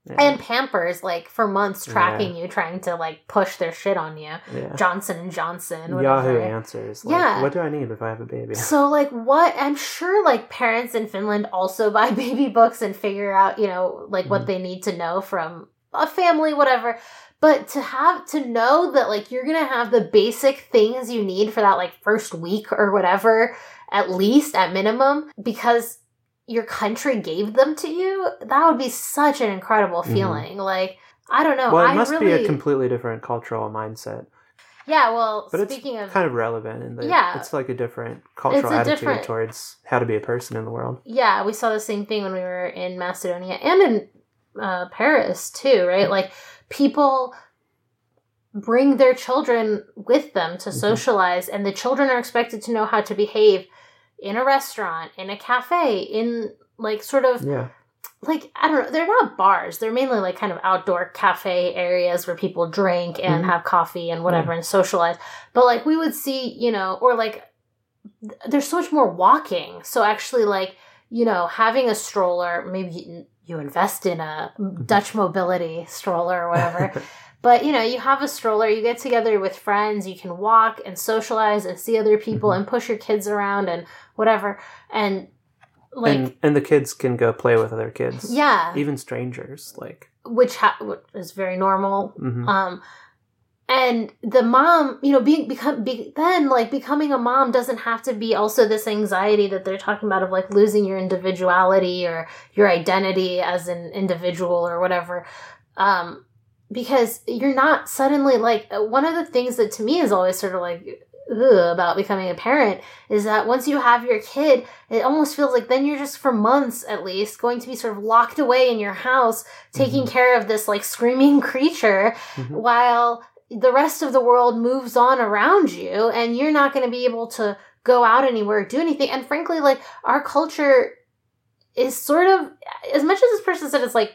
yeah, and Pampers like for months tracking you, trying to like push their shit on you. yeah. Johnson and Johnson, Yahoo. Answers. Like, Yeah. What do I need if I have a baby? So like what I'm sure like parents in Finland also <laughs> buy baby books and figure out, you know, like what Mhm. they need to know from a family whatever. But to have to know that like you're going to have the basic things you need for that like first week or whatever at least at minimum because your country gave them to you, that would be such an incredible Mhm. feeling. Like I don't know. well, it I must really be a completely different cultural mindset. Yeah, well, But speaking it's of kind of relevant in that Yeah. it's like a different cultural a attitude different- towards how to be a person in the world. yeah, we saw the same thing when we were in Macedonia and in uh, Paris too, right? Like people bring their children with them to Mhm. socialize, and the children are expected to know how to behave in a restaurant, in a cafe, in like sort of Yeah. like I don't know, they're not bars. They're mainly like kind of outdoor cafe areas where people drink and Mhm. have coffee and whatever and socialize. But like we would see, you know, or like there's so much more walking. So actually like, you know, having a stroller, maybe you, invest in a Dutch mobility stroller or whatever. <laughs> But you know, you have a stroller, you get together with friends, you can walk and socialize and see other people Mhm. and push your kids around and whatever. And like and and the kids can go play with other kids. yeah, Even strangers. Like which ha- which is very normal. mhm. Um, and the mom, you know, being become be, then like becoming a mom doesn't have to be also this anxiety that they're talking about of like losing your individuality or your identity as an individual or whatever. Um, because you're not suddenly like one of the things that to me is always sort of like ugh, about becoming a parent is that once you have your kid, it almost feels like then you're just for months at least going to be sort of locked away in your house taking care of this like screaming <laughs> creature Mhm. while the rest of the world moves on around you and you're not going to be able to go out anywhere do anything and frankly like our culture is sort of as much as this person said it's like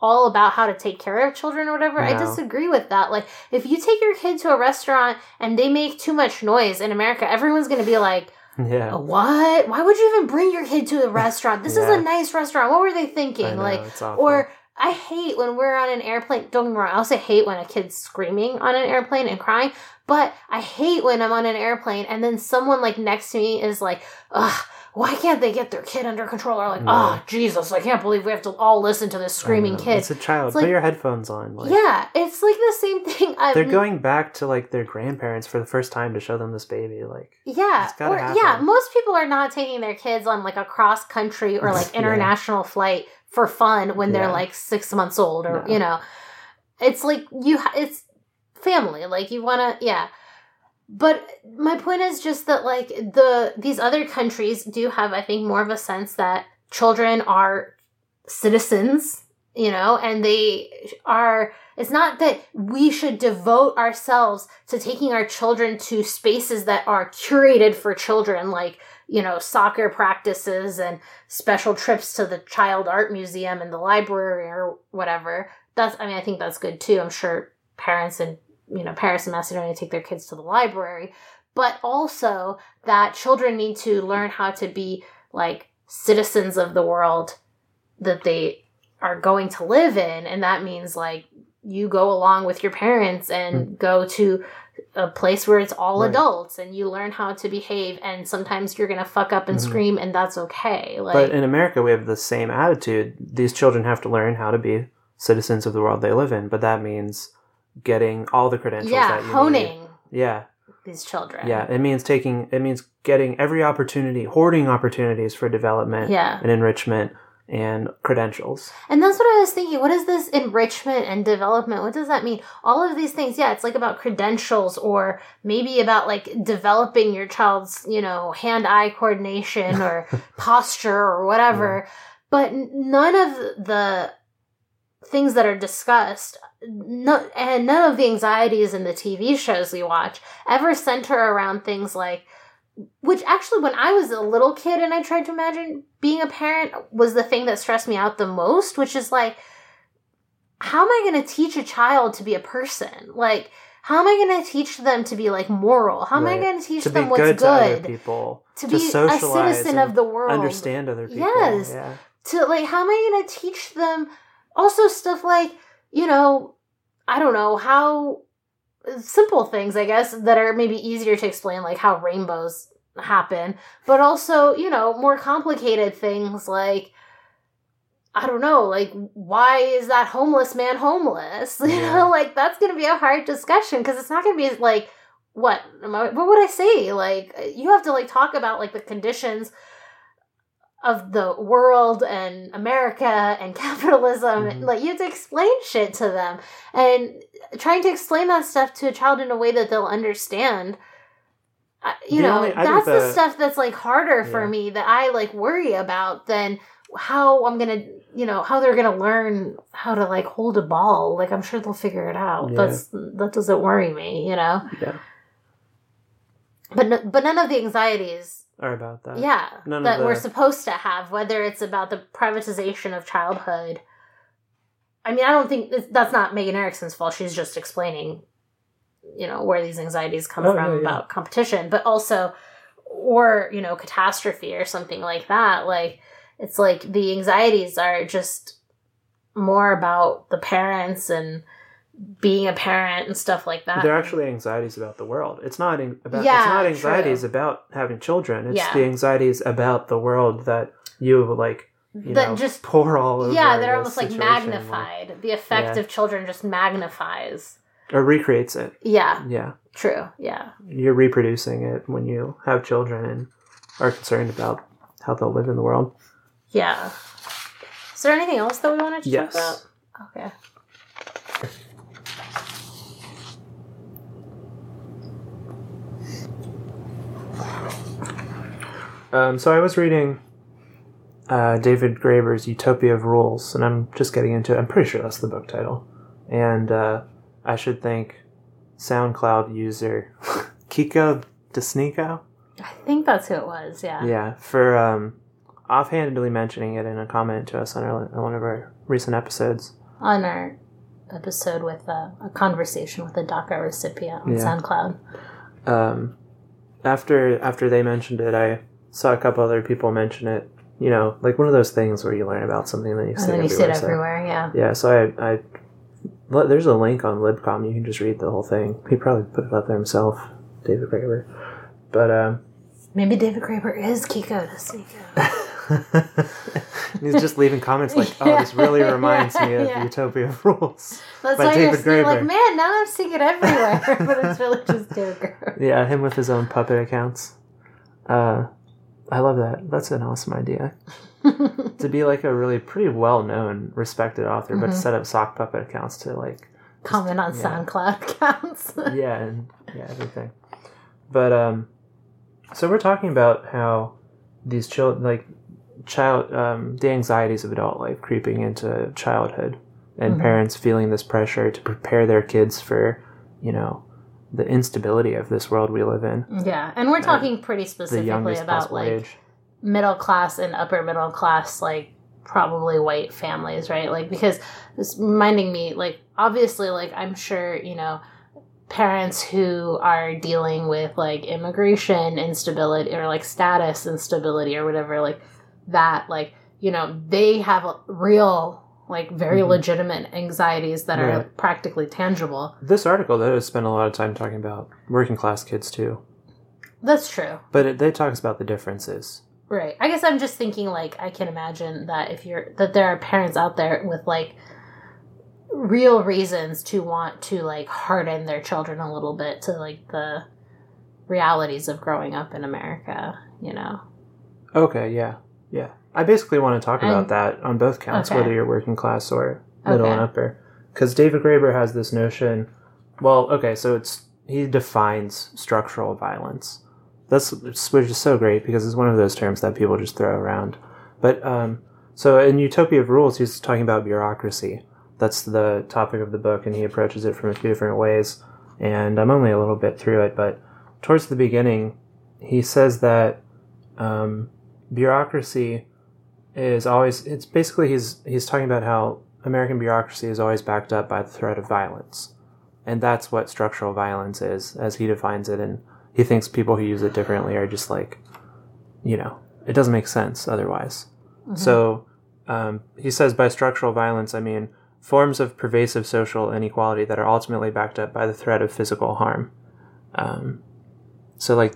all about how to take care of children or whatever i disagree with that like if you take your kid to a restaurant and they make too much noise in america everyone's going to be like yeah. what why would you even bring your kid to a <laughs> restaurant this is a nice restaurant what were they thinking know, like or I hate when we're on an airplane. Don't get me wrong. I also hate when a kid's screaming on an airplane and crying. But I hate when I'm on an airplane and then someone like next to me is like, "Ugh, why can't they get their kid under control?" Or like. "Oh, Jesus, I can't believe we have to all listen to this screaming kid." It's a child. It's Put your headphones on. Like, yeah, it's like the same thing. I, They're going back to like their grandparents for the first time to show them this baby. Like, Yeah, or yeah, most people are not taking their kids on like a cross country or like <laughs> Yeah. international flight for fun when they're like six months old or No. you know, it's like you. ha- It's family. Like you want to, yeah. But my point is just that like the these other countries do have, I think, more of a sense that children are citizens, you know, and they are. It's not that we should devote ourselves to taking our children to spaces that are curated for children, like, you know, soccer practices and special trips to the child art museum and the library or whatever. That's, I mean, I think that's good too. I'm sure parents in, you know, Paris and Macedonia take their kids to the library, but also that children need to learn how to be like citizens of the world that they are going to live in. And that means like you go along with your parents and go to a place where it's all Right. adults and you learn how to behave and sometimes you're going to fuck up and Mhm. scream and that's okay like but in America, we have the same attitude. These children have to learn how to be citizens of the world they live in, but that means getting all the credentials yeah, that you need. honing Yeah, these children. yeah. It means taking. It means getting every opportunity, hoarding opportunities for development Yeah. and enrichment and credentials. And that's what I was thinking. What is this enrichment and development? What does that mean? All of these things, yeah, it's like about credentials or maybe about like developing your child's, you know, hand eye coordination or <laughs> posture or whatever. But none of the things that are discussed no, and none of the anxieties in the TV shows we watch ever center around things like which actually when I was a little kid and I tried to imagine being a parent was the thing that stressed me out the most, which is like how am I going to teach a child to be a person? Like how am I going to teach them to be like moral? How am I going to teach to them what's good, good? to people, to be a citizen of the world. understand other people. Yes. Yeah. to like how am i going to teach them also stuff like you know i don't know how simple things i guess that are maybe easier to explain like how rainbows happen but also you know more complicated things like i don't know like why is that homeless man homeless? <laughs> You know like that's going to be a hard discussion because it's not going to be like what am I, what would i say? Like you have to like talk about like the conditions of the world and America and <laughs> capitalism. Mhm. Like you have to explain shit to them, and trying to explain that stuff to a child in a way that they'll understand. You The know, only- that's the, the- stuff that's like harder for me that I like worry about than how I'm gonna, you know, how they're gonna learn how to like hold a ball. Like I'm sure they'll figure it out. Yeah. That's that doesn't worry me, you know. Yeah. But no, but none of the anxieties Are about that. yeah none that we're supposed to have whether it's about the privatization of childhood i mean i don't think that's- that's not megan erickson's fault she's just explaining you know where these anxieties come Oh, from yeah, yeah. about competition but also or you know catastrophe or something like that like it's like the anxieties are just more about the parents and being a parent and stuff like that They're actually anxieties about the world. It's not an- about. Yeah, it's not anxieties true. about having children. It's Yeah. the anxieties about the world that you like. You that know, just pour all over. yeah they're almost like situation, magnified the effect Yeah. of children just magnifies or recreates it. yeah Yeah, true yeah you're reproducing it when you have children and are concerned about how they'll live in the world. yeah is there anything else that we wanted to Yes. talk about okay Um, so I was reading uh, David Graeber's Utopia of Rules, and I'm just getting into it. I'm pretty sure that's the book title. And uh, I should thank SoundCloud user <laughs> Kiko Desnico, i think that's who it was yeah yeah, for um, offhandedly mentioning it in a comment to us on, our, on one of our recent episodes. on our episode with uh, a conversation with a DACA recipient on Yeah. SoundCloud. um, after after they mentioned it, I saw a couple other people mention it. You know, like one of those things where you learn about something and then you And see then you see it everywhere. so- everywhere, yeah. Yeah, so I, I there's a link on Libcom. You can just read the whole thing. He probably put it up there himself, David Graeber. But um, Maybe David Graeber is Kiko Desnico. <laughs> he's just leaving comments like, "Oh, this really <laughs> reminds me of Yeah. Utopia of Rules." That's By why David you're like, man, now I'm seeing it everywhere. <laughs> but it's really just David Graeber. Yeah, him with his own puppet accounts. Uh, I love that. That's an awesome idea. <laughs> to be like a really pretty well known, respected author, but to set up sock puppet accounts to like Comment on yeah. SoundCloud accounts. <laughs> yeah, and yeah, everything. But um, so we're talking about how these children, like child, um, the anxieties of adult life creeping into childhood, and Mhm. parents feeling this pressure to prepare their kids for, you know, the instability of this world we live in. yeah, and we're uh, talking pretty specifically about like age. middle class and upper middle class like probably white families right like because it's reminding me like obviously like i'm sure you know parents who are dealing with like immigration instability or like status instability or whatever like that like you know they have a real like very Mhm. legitimate anxieties that are practically tangible This article though has spent a lot of time talking about working class kids too, that's true but it, they talks about the differences. Right. I guess I'm just thinking like I can imagine that if you're that there are parents out there with like real reasons to want to like harden their children a little bit to like the realities of growing up in America, you know. Okay, yeah, yeah. I basically want to talk about And- that on both counts, Okay. whether you're working class or middle Okay. and upper. Because David Graeber has this notion. Well, okay, so it's he defines structural violence. That's which is so great because it's one of those terms that people just throw around. But um, so in Utopia of Rules, he's talking about bureaucracy. That's the topic of the book, and he approaches it from a few different ways. And I'm only a little bit through it, but towards the beginning, he says that um, bureaucracy is always it's basically he's he's talking about how American bureaucracy is always backed up by the threat of violence. And that's what structural violence is, as he defines it, and he thinks people who use it differently are just like you know, it doesn't make sense otherwise. So um, he says by structural violence I mean forms of pervasive social inequality that are ultimately backed up by the threat of physical harm. Um, so like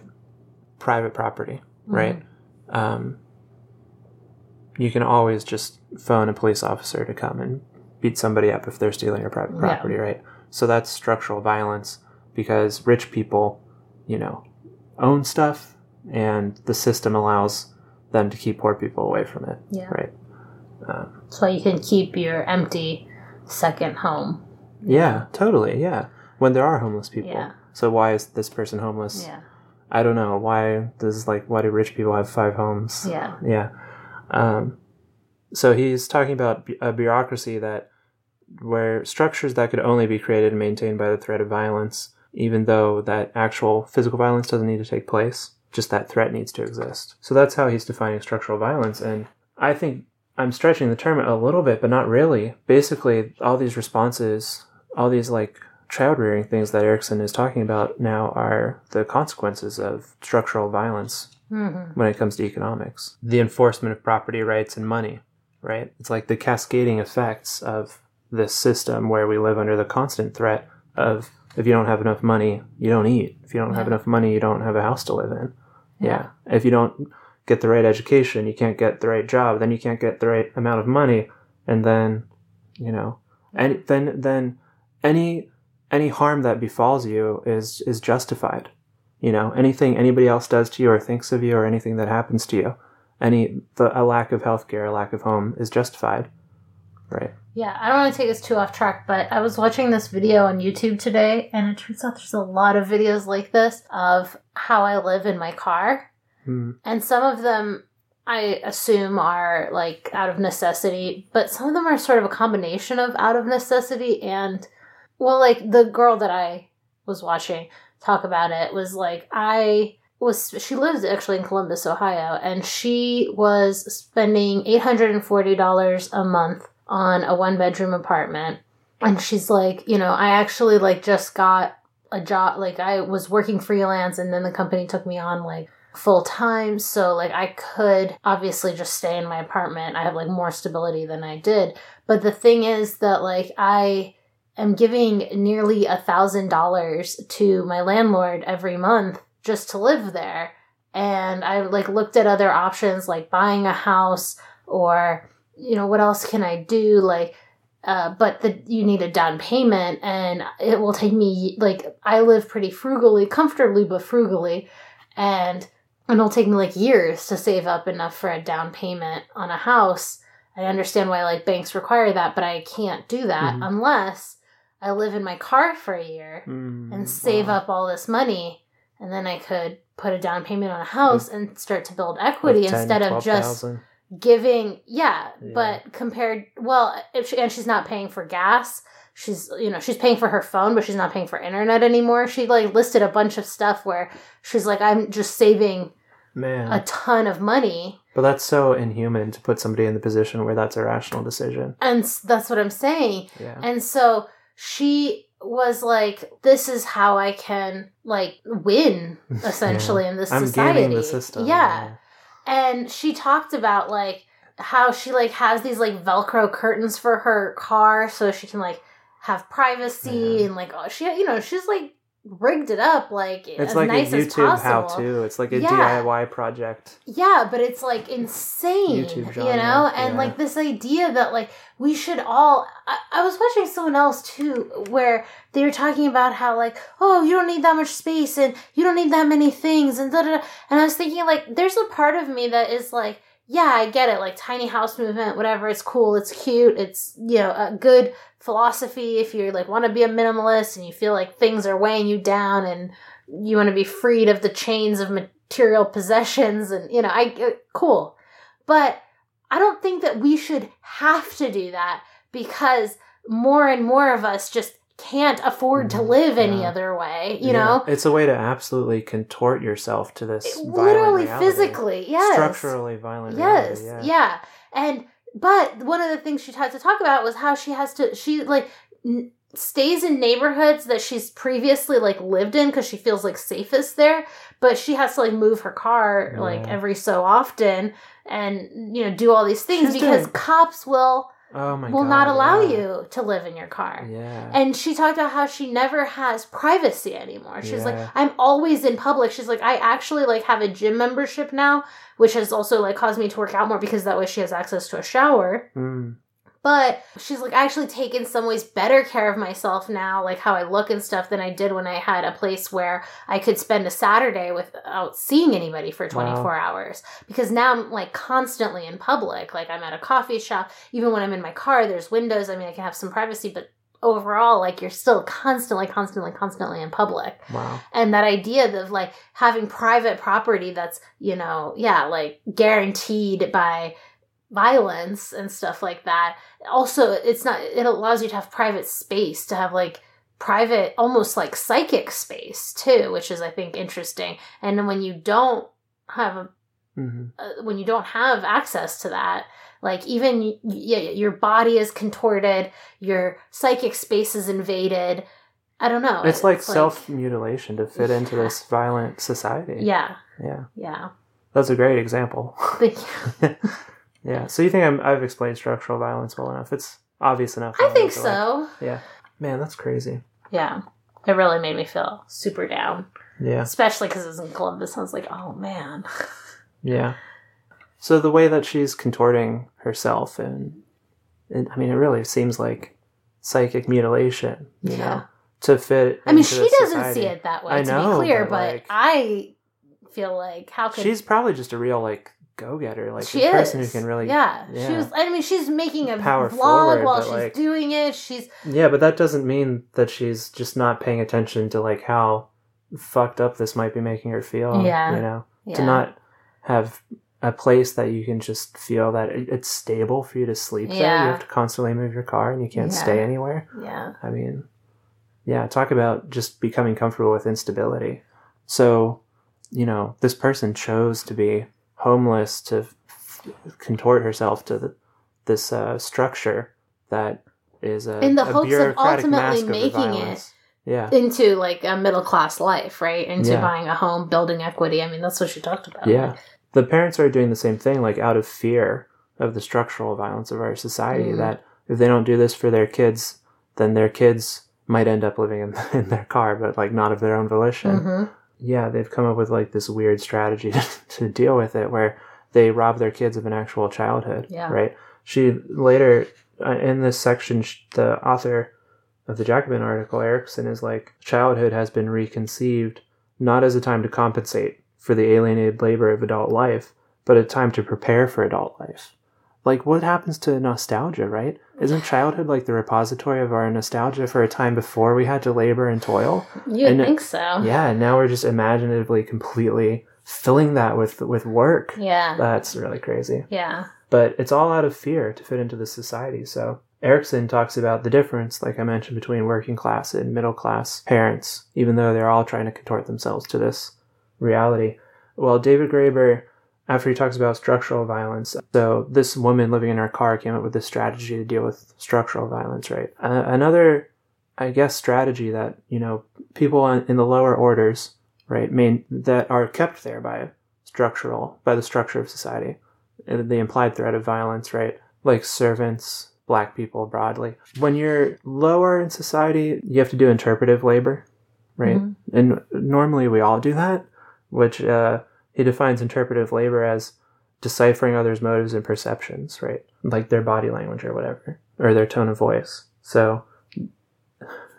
private property, right? Um, you can always just phone a police officer to come and beat somebody up if they're stealing your private Yeah. property, right? So that's structural violence because rich people, you know, own stuff and the system allows them to keep poor people away from it, Yeah. right? Um, why you can keep your empty second home. yeah, totally, yeah. When there are homeless people. Yeah. So why is this person homeless? Yeah. I don't know. Why does like why do rich people have five homes? Yeah. Yeah. Um, so he's talking about a bureaucracy that where structures that could only be created and maintained by the threat of violence, even though that actual physical violence doesn't need to take place, just that threat needs to exist. So that's how he's defining structural violence. And I think I'm stretching the term a little bit, but not really. Basically, all these responses, all these like child rearing things that Erickson is talking about now are the consequences of structural violence hmm when it comes to economics. The enforcement of property rights and money, right? It's like the cascading effects of this system where we live under the constant threat of if you don't have enough money, you don't eat. If you don't have enough money, you don't have a house to live in. Yeah. Yeah. If you don't get the right education, you can't get the right job, then you can't get the right amount of money, and then, you know, and then then any any harm that befalls you is is justified. You know, anything anybody else does to you or thinks of you or anything that happens to you, any the, a lack of healthcare, a lack of home is justified. Right. Yeah, I don't want to take us too off track, but I was watching this video on YouTube today, and it turns out there's a lot of videos like this of how I live in my car. Mm. And some of them I assume are like out of necessity, but some of them are sort of a combination of out of necessity and, well, like the girl that I was watching talk about it was like, I was, she lives actually in Columbus, Ohio, and she was spending $840 a month on a one bedroom apartment. And she's like, you know, I actually like just got a job, like I was working freelance and then the company took me on like full time. So like I could obviously just stay in my apartment. I have like more stability than I did. But the thing is that like I am giving nearly a thousand dollars to my landlord every month just to live there. And I like looked at other options like buying a house or you know what else can I do like uh, but the, you need a down payment and it will take me like i live pretty frugally comfortably but frugally and it'll take me like years to save up enough for a down payment on a house i understand why like banks require that but i can't do that Mhm. unless i live in my car for a year Mm, and save wow. up all this money and then i could put a down payment on a house and start to build equity 10, instead of just 12,000. giving yeah, Yeah. but compared well if she, and she's not paying for gas she's you know she's paying for her phone but she's not paying for internet anymore she like listed a bunch of stuff where she's like i'm just saving man. a ton of money but that's so inhuman to put somebody in the position where that's a rational decision. and that's what i'm saying Yeah. and so she was like this is how i can like win <laughs> essentially in this I'm society system. yeah and she talked about like how she like has these like velcro curtains for her car so she can like have privacy Yeah. and like oh, she you know she's like rigged it up like It's as like nice a YouTube how to. It's like a Yeah. DIY project. Yeah, but it's like insane, YouTube you know? And yeah. like this idea that like we should all. I, I was watching someone else too where they were talking about how like, oh, you don't need that much space and you don't need that many things and da da da. And I was thinking like, there's a part of me that is like, yeah, I get it, like tiny house movement, whatever. It's cool, it's cute, it's you know a good philosophy if you like want to be a minimalist and you feel like things are weighing you down and you want to be freed of the chains of material possessions and you know i uh, cool but i don't think that we should have to do that because more and more of us just can't afford to Mhm. live any Yeah. other way you Yeah. know it's a way to absolutely contort yourself to this violent literally reality. physically yes structurally violent. yes reality, yeah. and but one of the things she had to talk about was how she has to she like n- stays in neighborhoods that she's previously like lived in because she feels like safest there but she has to like move her car like every so often and you know do all these things She's because doing- cops will Oh my will god. not allow yeah. you to live in your car Yeah. and she talked about how she never has privacy anymore. She's like, I'm always in public. She's like, I actually like have a gym membership now, which has also like caused me to work out more because that way she has access to a shower. Mm. But she's like, I actually take in some ways better care of myself now, like how I look and stuff, than I did when I had a place where I could spend a Saturday without seeing anybody for 24 hours. Because now I'm like constantly in public. Like I'm at a coffee shop. Even when I'm in my car, there's windows. I mean, I can have some privacy, but overall, like you're still constantly, constantly, constantly in public Wow. and that idea of like having private property that's you know yeah like guaranteed by violence and stuff like that. Also it's not it allows you to have private space to have like private almost like psychic space too which is i think interesting. And when you don't have a hmm uh, when you don't have access to that like even y- y- your body is contorted your psychic space is invaded. I don't know. It's like self mutilation to fit into this violent society. yeah. Yeah. yeah. That's a great example. <laughs> <laughs> Yeah. So you think I'm, I've explained structural violence well enough? It's obvious enough. I think but, like, so. yeah. Man, that's crazy. Yeah. It really made me feel super down. Yeah. Especially because it was in Columbus. I was like, oh man. <laughs> Yeah. So the way that she's contorting herself, and, and I mean, it really seems like psychic mutilation, you Yeah. know, to fit. I mean, she doesn't society. see it that way, I to know, be clear, but, but, like- I feel like, how could. She's probably just a real like go getter, like she a person is. who can really. Yeah. She was. I mean, she's making a Power vlog forward, while she's like- doing it. She's. Yeah, but that doesn't mean that she's just not paying attention to like how fucked up this might be making her feel. Yeah. You know, Yeah. to not have a place that you can just feel that it's stable for you to sleep there. You have to constantly move your car and you can't Yeah. stay anywhere. Yeah. I mean, yeah, talk about just becoming comfortable with instability. So, you know, this person chose to be homeless to f- contort herself to the, this uh, structure that is a, In the a hopes of ultimately making it. Yeah. Into like a middle class life, right? Into Yeah. buying a home, building equity. I mean, that's what she talked about. Yeah. The parents are doing the same thing, like out of fear of the structural violence of our society, Mhm. that if they don't do this for their kids, then their kids might end up living in, <laughs> in their car, but like not of their own volition. hmm Yeah, they've come up with like this weird strategy <laughs> to, to deal with it where they rob their kids of an actual childhood. Yeah. Right? She later, uh, in this section, sh- the author of the Jacobin article, Erickson, is like, childhood has been reconceived not as a time to compensate for the alienated labor of adult life, but a time to prepare for adult life. Like, what happens to nostalgia, right? Isn't childhood like the repository of our nostalgia for a time before we had to labor and toil? You And- uh, think so? Yeah, and now we're just imaginatively completely filling that with with work. Yeah. That's really crazy. Yeah. But it's all out of fear to fit into the society. So Erickson talks about the difference, like I mentioned, between working class and middle class parents, even though they're all trying to contort themselves to this reality. Well, David Graeber, after he talks about structural violence, so this woman living in her car came up with this strategy to deal with structural violence, right? Uh, another, I guess, strategy that, you know, people in, in the lower orders, right, main, that are kept there by structural, by the structure of society, the implied threat of violence, right? Like servants, black people broadly. When you're lower in society, you have to do interpretive labor, right? Mhm. And normally we all do that, which uh, he defines interpretive labor as deciphering others' motives and perceptions, right? Like their body language or whatever, or their tone of voice. So,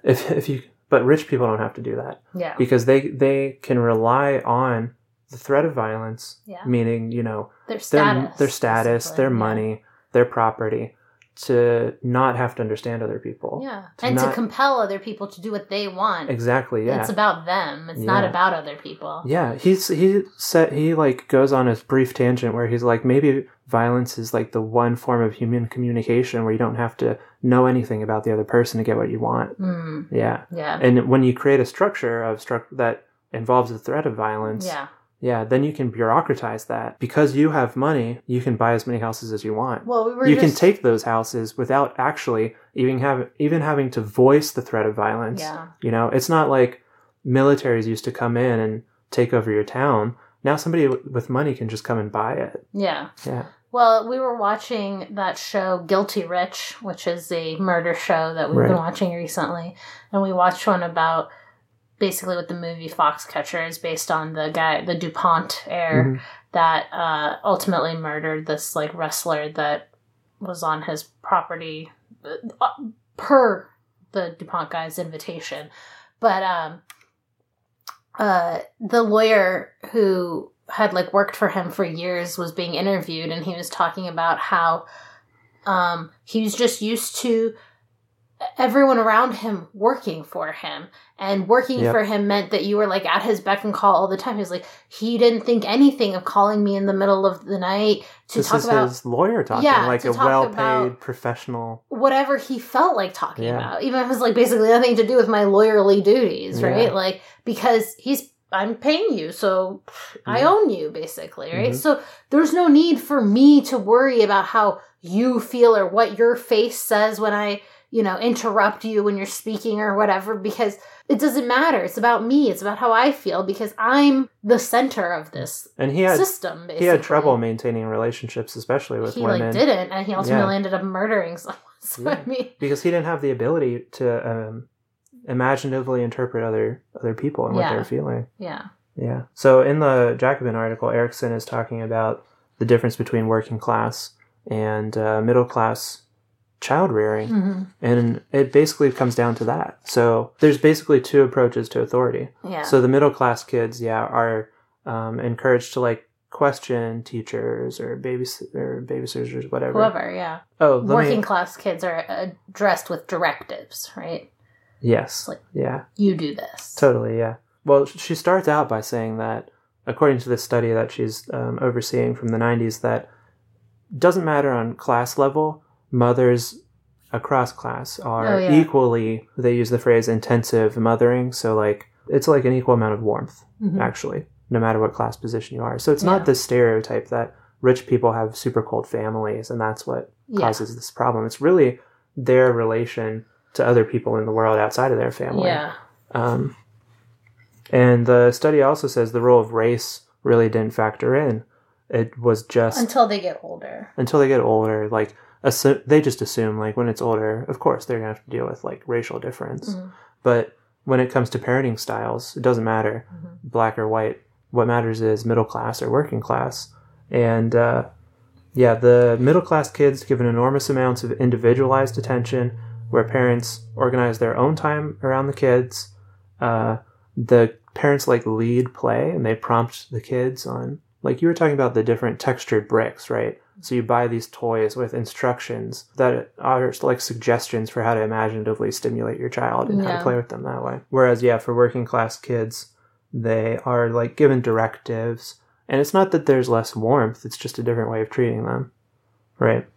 if if you, but rich people don't have to do that Yeah. because they they can rely on the threat of violence, Yeah. meaning you know Their their status. their status, their money, their property, to not have to understand other people. Yeah. To and to compel other people to do what they want. Exactly. Yeah. It's about them. It's not about other people. Yeah, he's he said he like goes on a brief tangent where he's like maybe violence is like the one form of human communication where you don't have to know anything about the other person to get what you want. Mm, Yeah, yeah. and when you create a structure of struct that involves the threat of violence, yeah. Yeah, then you can bureaucratize that because you have money. You can buy as many houses as you want. Well, we were you just, can take those houses without actually even have even having to voice the threat of violence. Yeah. You know, it's not like militaries used to come in and take over your town. Now somebody w- with money can just come and buy it. Yeah. Yeah. Well, we were watching that show Guilty Rich, which is a murder show that we've been watching recently, and we watched one about basically what the movie Foxcatcher is based on the guy, the Dupont heir Mhm. that uh, ultimately murdered this like wrestler that was on his property uh, per the Dupont guy's invitation. But um, uh, the lawyer who had like worked for him for years was being interviewed, and he was talking about how um, he was just used to everyone around him working for him and working Yep. for him meant that you were like at his beck and call all the time he was like he didn't think anything of calling me in the middle of the night to this talk is about his lawyer talking, Yeah, like a talk well-paid professional. whatever he felt like talking Yeah. about even if it was like basically nothing to do with my lawyerly duties Yeah. right like because he's i'm paying you so i own you basically right Mhm. so there's no need for me to worry about how you feel or what your face says when i you know interrupt you when you're speaking or whatever because it doesn't matter it's about me it's about how i feel because i'm the center of this And he had system basically he had trouble maintaining relationships, especially with he women, like didn't and he ultimately Yeah. ended up murdering someone <laughs> so Yeah. i mean because he didn't have the ability to um, imaginatively interpret other other people and what they're feeling. yeah Yeah. So in the Jacobin article, Erickson is talking about the difference between working class and uh, middle class child rearing. hmm And it basically comes down to that. So there's basically two approaches to authority. yeah So the middle class kids, yeah, are um, encouraged to like question teachers or babys or babysitters or whatever. whoever yeah Oh, working me. class kids are addressed with directives right Yes. like- Yeah. you do this Totally. Yeah. Well, she starts out by saying that, according to this study that she's um, overseeing from the '90s, that doesn't matter on class level, mothers across class are Oh, yeah. equally. They use the phrase intensive mothering, so like it's like an equal amount of warmth. Mhm. actually, no matter what class position you are. So it's Yeah. not the stereotype that rich people have super cold families and that's what Yeah. causes this problem. It's really their relation to other people in the world outside of their family. yeah Um, and the study also says the role of race really didn't factor in. It was just until they get older until they get older, like assu- they just assume like when it's older, of course they're gonna have to deal with like racial difference. Mhm. But when it comes to parenting styles, it doesn't matter Mhm. black or white. What matters is middle class or working class. And uh, yeah, the middle class kids given enormous amounts of individualized attention, where parents organize their own time around the kids. Uh, the parents like lead play and they prompt the kids on like you were talking about the different textured bricks, right? So you buy these toys with instructions that are like suggestions for how to imaginatively stimulate your child and how to play with them that way. Whereas, yeah, for working class kids, they are like given directives, and it's not that there's less warmth; it's just a different way of treating them, right?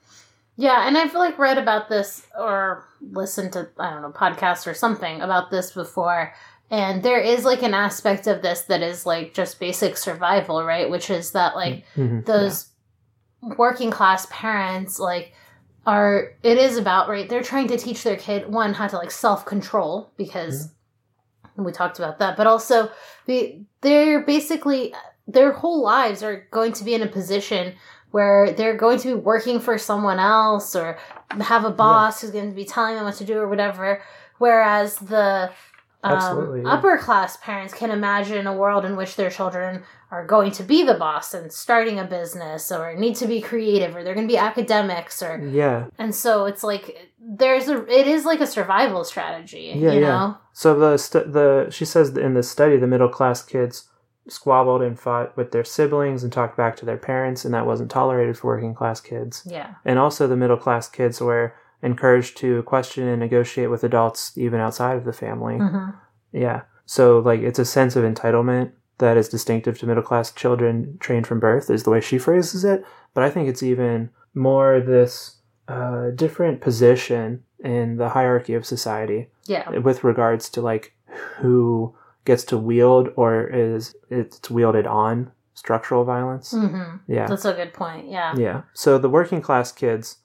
Yeah, and I've like read about this or listened to I don't know podcasts or something about this before, and there is like an aspect of this that is like just basic survival, right? Which is that like Mhm. those working class parents like are it is about right they're trying to teach their kid one how to like self control because we talked about that but also they they're basically their whole lives are going to be in a position where they're going to be working for someone else or have a boss who's going to be telling them what to do or whatever. Whereas the um, upper class parents can imagine a world in which their children are going to be the boss and starting a business or need to be creative or they're going to be academics or yeah. and so it's like there's a it is like a survival strategy Yeah, you yeah. know So the st- the she says in the study the middle class kids squabbled and fought with their siblings and talked back to their parents, and that wasn't tolerated for working class kids. yeah And also the middle class kids were encouraged to question and negotiate with adults even outside of the family. hmm Yeah. So like it's a sense of entitlement that is distinctive to middle class children trained from birth is the way she phrases it. But I think it's even more this uh, different position in the hierarchy of society yeah with regards to like who gets to wield or is it's wielded on structural violence. hmm Yeah. that's a good point yeah Yeah. So the working class kids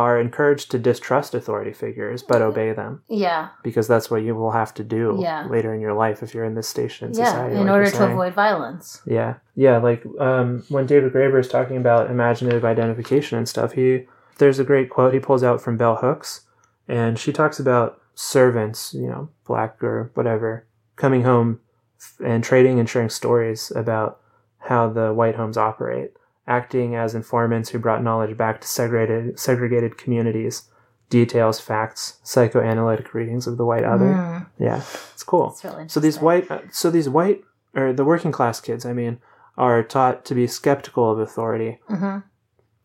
are encouraged to distrust authority figures but obey them yeah because that's what you will have to do Yeah. later in your life if you're in this station in yeah society. in like order to avoid violence Yeah. Yeah, like um, when David Graeber is talking about imaginative identification and stuff, he there's a great quote he pulls out from Bell Hooks and she talks about servants, you know, black or whatever, coming home and trading and sharing stories about how the white homes operate, acting as informants who brought knowledge back to segregated segregated communities, details, facts, psychoanalytic readings of the white other. Mm, Yeah, it's cool. that's really So these white, uh, so these white or the working class kids, I mean, are taught to be skeptical of authority, Mhm.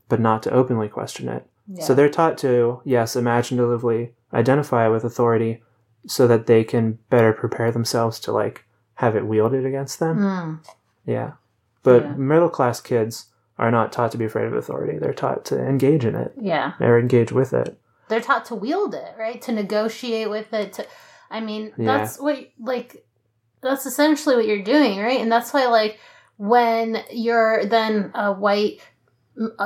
but not to openly question it. Yeah. So they're taught to, yes, imaginatively identify with authority, so that they can better prepare themselves to like have it wielded against them. Mm, Yeah, but Yeah. middle class kids are not taught to be afraid of authority. They're taught to engage in it yeah or engage with it. they're taught to wield it, right? To negotiate with it. To, I mean, Yeah. that's what like that's essentially what you're doing, right? And that's why like when you're then a white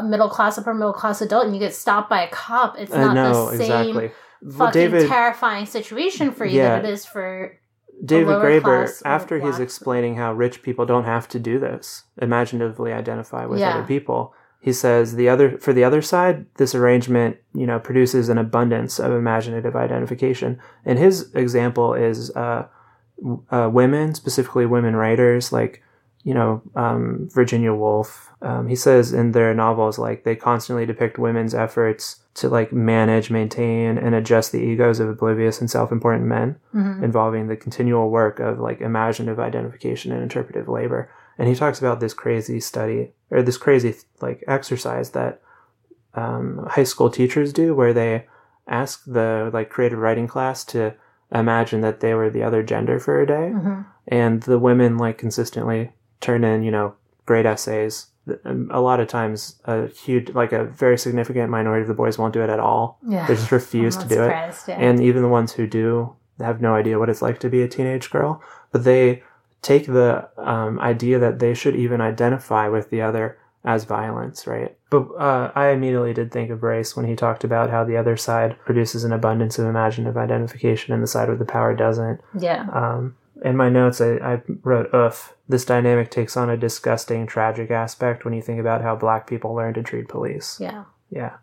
middle class upper middle class adult and you get stopped by a cop, it's not know the same exactly. Fucking David, terrifying situation for you Yeah. that it is for David Graeber, after he's explaining how rich people don't have to do this, imaginatively identify with Yeah. other people, he says the other for the other side, this arrangement, you know, produces an abundance of imaginative identification. And his example is uh, uh, women, specifically women writers, like you know um, Virginia Woolf. Um, he says in their novels, like they constantly depict women's efforts to like manage, maintain, and adjust the egos of oblivious and self-important men Mhm. involving the continual work of like imaginative identification and interpretive labor. And he talks about this crazy study or this crazy like exercise that um, high school teachers do, where they ask the like creative writing class to imagine that they were the other gender for a day, Mhm. and the women like consistently turn in you know great essays. Um, A lot of times, a huge like a very significant minority of the boys won't do it at all. yeah. They just refuse to do it yeah. and even the ones who do have no idea what it's like to be a teenage girl but they take the um, idea that they should even identify with the other as violence right but uh, i immediately did think of race when he talked about how the other side produces an abundance of imaginative identification and the side with the power doesn't yeah. um, in my notes I, I wrote oof this dynamic takes on a disgusting tragic aspect when you think about how black people learn to treat police Yeah. yeah.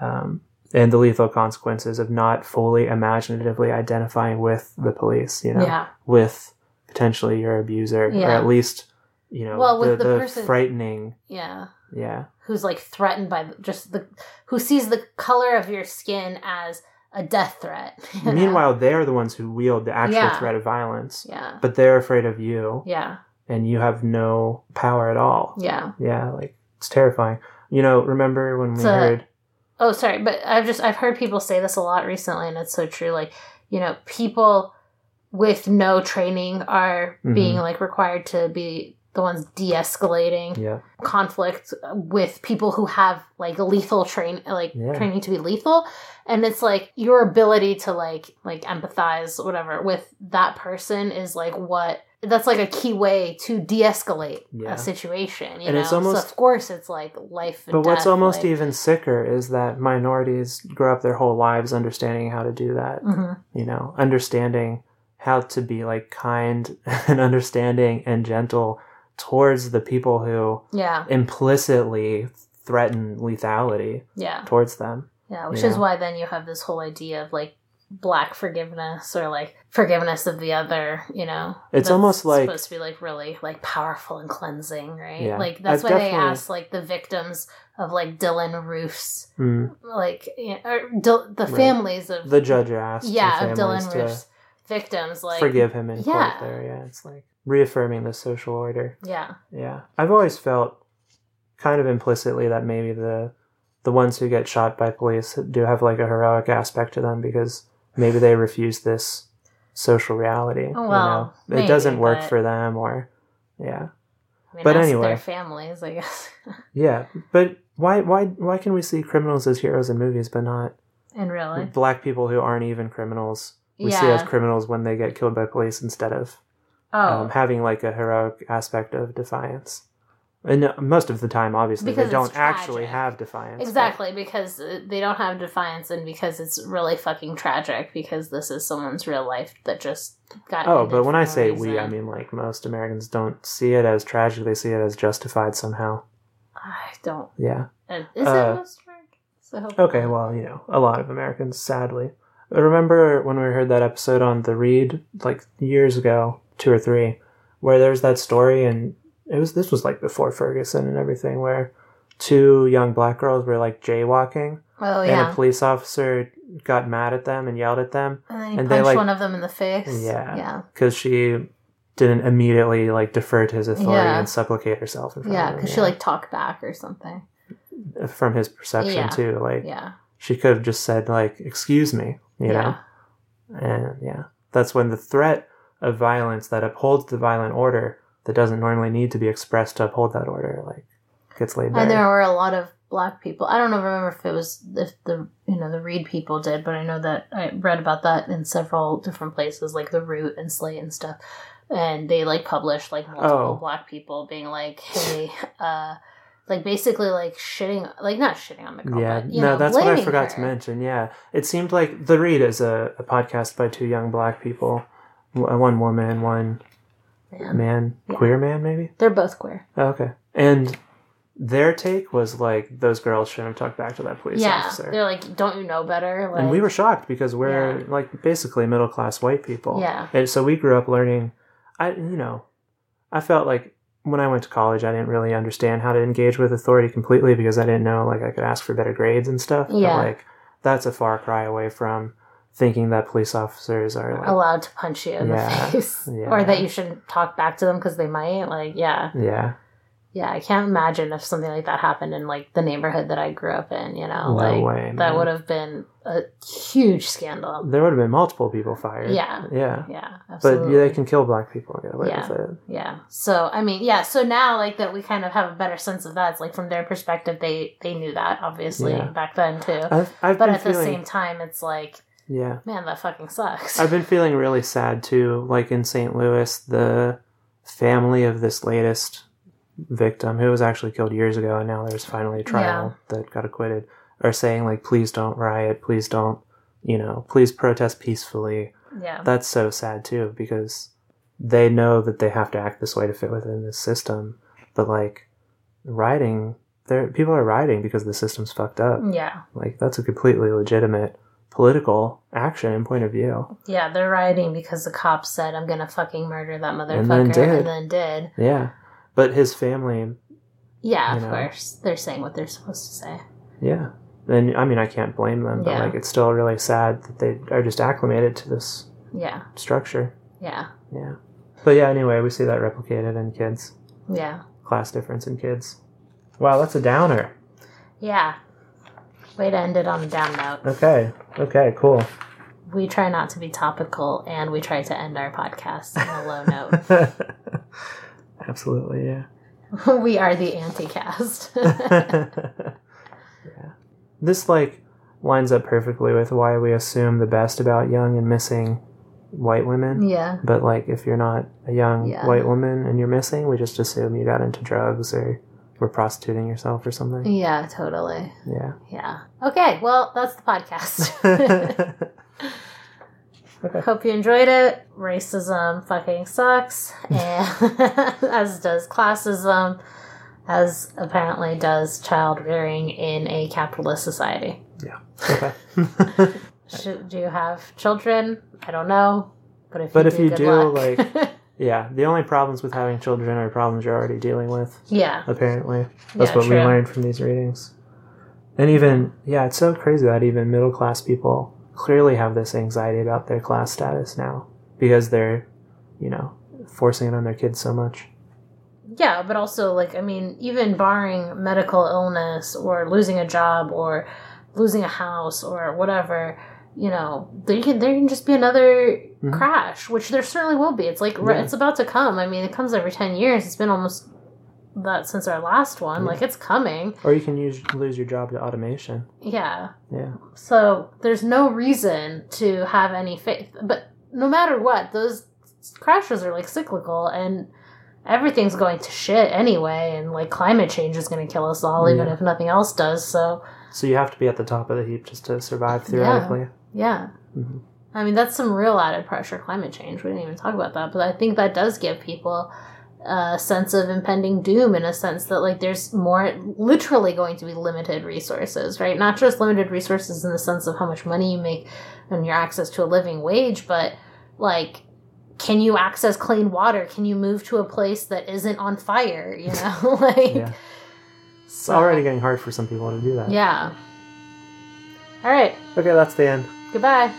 Um, and the lethal consequences of not fully imaginatively identifying with the police, you know, Yeah. with potentially your abuser, or at least, you know, Well, with the, the the person- frightening, Yeah. yeah, who's like threatened by just the who sees the color of your skin as a death threat. you <laughs> know? Meanwhile, they're the ones who wield the actual Yeah. threat of violence, yeah, but they're afraid of you, yeah, and you have no power at all. yeah. Yeah, like it's terrifying. You know, remember when we a- heard? Oh, sorry, but I've just I've heard people say this a lot recently, and it's so true. Like, you know, people with no training are Mhm. being like required to be the ones de-escalating Yeah, conflict with people who have like lethal train like Yeah. training to be lethal and it's like your ability to like like empathize whatever with that person is like what that's like a key way to de-escalate Yeah. a situation you And know it's almost- so of course it's like life and But what's death, almost like, even sicker is that minorities grow up their whole lives understanding how to do that. Mhm. You know, understanding how to be like kind <laughs> and understanding and gentle towards the people who yeah implicitly threaten lethality yeah towards them. yeah which is know? why then you have this whole idea of like black forgiveness or like forgiveness of the other, you know. It's almost like- supposed to be like really like powerful and cleansing, right? Yeah. Like that's I why they definitely- asked like the victims of like Dylann Roof's Mm. like you know, or Dil- the Right. families of The judge asked yeah of Dylann Roof's victims like forgive him in Yeah. court there. Yeah, it's like reaffirming the social order. yeah Yeah, I've always felt kind of implicitly that maybe the the ones who get shot by police do have like a heroic aspect to them because maybe they refuse this social reality. Oh, you well, know? maybe, it doesn't work but- for them, or yeah, I mean, But anyway. their families I guess <laughs> yeah. But why why why can we see criminals as heroes in movies, but not and really black people who aren't even criminals? We see as criminals when they get killed by police instead of oh um, having like a heroic aspect of defiance. And uh, most of the time, obviously, Because they don't actually have defiance. but- Exactly, because uh, they don't have defiance, and because it's really fucking tragic. Because this is someone's real life that just got. Oh, but when I say we. I mean like most Americans don't see it as tragic; they see it as justified somehow. I don't. Yeah. Is Uh, it most Americans? Okay. Well, you know, a lot of Americans, sadly. I remember when we heard that episode on the Read, like years ago, two or three, where there was that story, and it was this was like before Ferguson and everything, where two young black girls were like jaywalking, Oh and yeah, a police officer got mad at them and yelled at them and then he and they, punched like- one of them in the face. Yeah. yeah, because she didn't immediately like defer to his authority Yeah. and supplicate herself in front yeah, of him. because she like talked back or something. from his perception too. Like Yeah, she could have just said like "excuse me," you yeah, know, and yeah, that's when the threat of violence that upholds the violent order that doesn't normally need to be expressed to uphold that order like gets laid bare. and there were a lot of black people. I don't know, remember if it was if the you know the Read people did, but I know that I read about that in several different places, like the Root and Slate and stuff. And they like published like multiple Oh. black people being like, "Hey, uh, like basically like shitting, like not shitting on the girl, yeah, but no, know, that's what I forgot her. to mention. Yeah, it seemed like the Read is a, a podcast by two young black people, Uh, one woman, one Man, man, Yeah. queer man, maybe. they're both queer. Oh, okay, and their take was like those girls shouldn't have talked back to that police yeah, officer. they're like, "Don't you know better?" Like, and we were shocked because we're Yeah. like basically middle class white people. Yeah. And so we grew up learning. I you know, I felt like when I went to college, I didn't really understand how to engage with authority completely because I didn't know like I could ask for better grades and stuff. Yeah. But like that's a far cry away from thinking that police officers are like allowed to punch you in Yeah, the face, <laughs> yeah. or that you shouldn't talk back to them because they might. Like, yeah. yeah Yeah, I can't imagine if something like that happened in like the neighborhood that I grew up in. You know, No like way, that would have been a huge scandal. there would have been multiple people fired. Yeah. yeah. Yeah, But yeah, they can kill black people and get away Yeah. with it. Yeah. So I mean, yeah. So now, like that, we kind of have a better sense of that. It's like from their perspective, they they knew that obviously back then too. I've, I've but at the same time, it's like, yeah. man, that fucking sucks. I've been feeling really sad too. Like in St. Louis, the family of this latest victim, who was actually killed years ago, and now there's finally a trial that got acquitted, are saying like, "Please don't riot. Please don't, you know, please protest peacefully." yeah. That's so sad too because they know that they have to act this way to fit within this system, but like rioting, there people are rioting because the system's fucked up. yeah. Like that's a completely legitimate political action and point of view. Yeah. They're rioting because the cops said, "I'm gonna fucking murder that motherfucker," And then did. and then did. Yeah. But his family, Yeah, of know. course. They're saying what they're supposed to say. yeah. And I mean, I can't blame them, but Yeah. like, it's still really sad that they are just acclimated to this Yeah. structure. Yeah. Yeah. But yeah, anyway, we see that replicated in kids. Yeah. Class difference in kids. Wow, that's a downer. Yeah. Way to end it on a down note. Okay. Okay, cool. We try not to be topical and we try to end our podcast on a low note. <laughs> Absolutely, yeah. <laughs> we are the anti-cast. <laughs> yeah. This like lines up perfectly with why we assume the best about young and missing white women. yeah. But like if you're not a young Yeah. white woman and you're missing, we just assume you got into drugs or were prostituting yourself or something. Yeah, totally. Yeah. Yeah. Okay, well, that's the podcast. okay. <laughs> <laughs> Hope you enjoyed it. Racism fucking sucks, <laughs> and as does classism, as apparently does child rearing in a capitalist society. Yeah. Okay. do, do you have children? I don't know, but if But you if do, you do, luck. like- Yeah, the only problems with having children are problems you're already dealing with. yeah, Apparently, that's Yeah, what we learned from these readings. And even yeah, it's so crazy that even middle class people clearly have this anxiety about their class status now because they're, you know, forcing it on their kids so much. yeah, but also like I mean, even barring medical illness or losing a job or losing a house or whatever, you know, there can there can just be another Mhm. crash, which there certainly will be. It's like Yeah. it's about to come. I mean, it comes every ten years. It's been almost that since our last one. Yeah. Like it's coming. Or you can use lose your job to automation. Yeah. Yeah. So there's no reason to have any faith. But no matter what, those crashes are like cyclical and everything's going to shit anyway and like climate change is going to kill us all even if nothing else does. So, So you have to be at the top of the heap just to survive theoretically. yeah. Mhm. I mean, that's some real added pressure climate change. We didn't even talk about that, but I think that does give people a sense of impending doom in a sense that like there's more literally going to be limited resources, right? Not just limited resources in the sense of how much money you make and your access to a living wage, but like can you access clean water? Can you move to a place that isn't on fire, you know? <laughs> like Yeah. It's so- already getting hard for some people to do that. Yeah. All right. Okay, that's the end. Goodbye.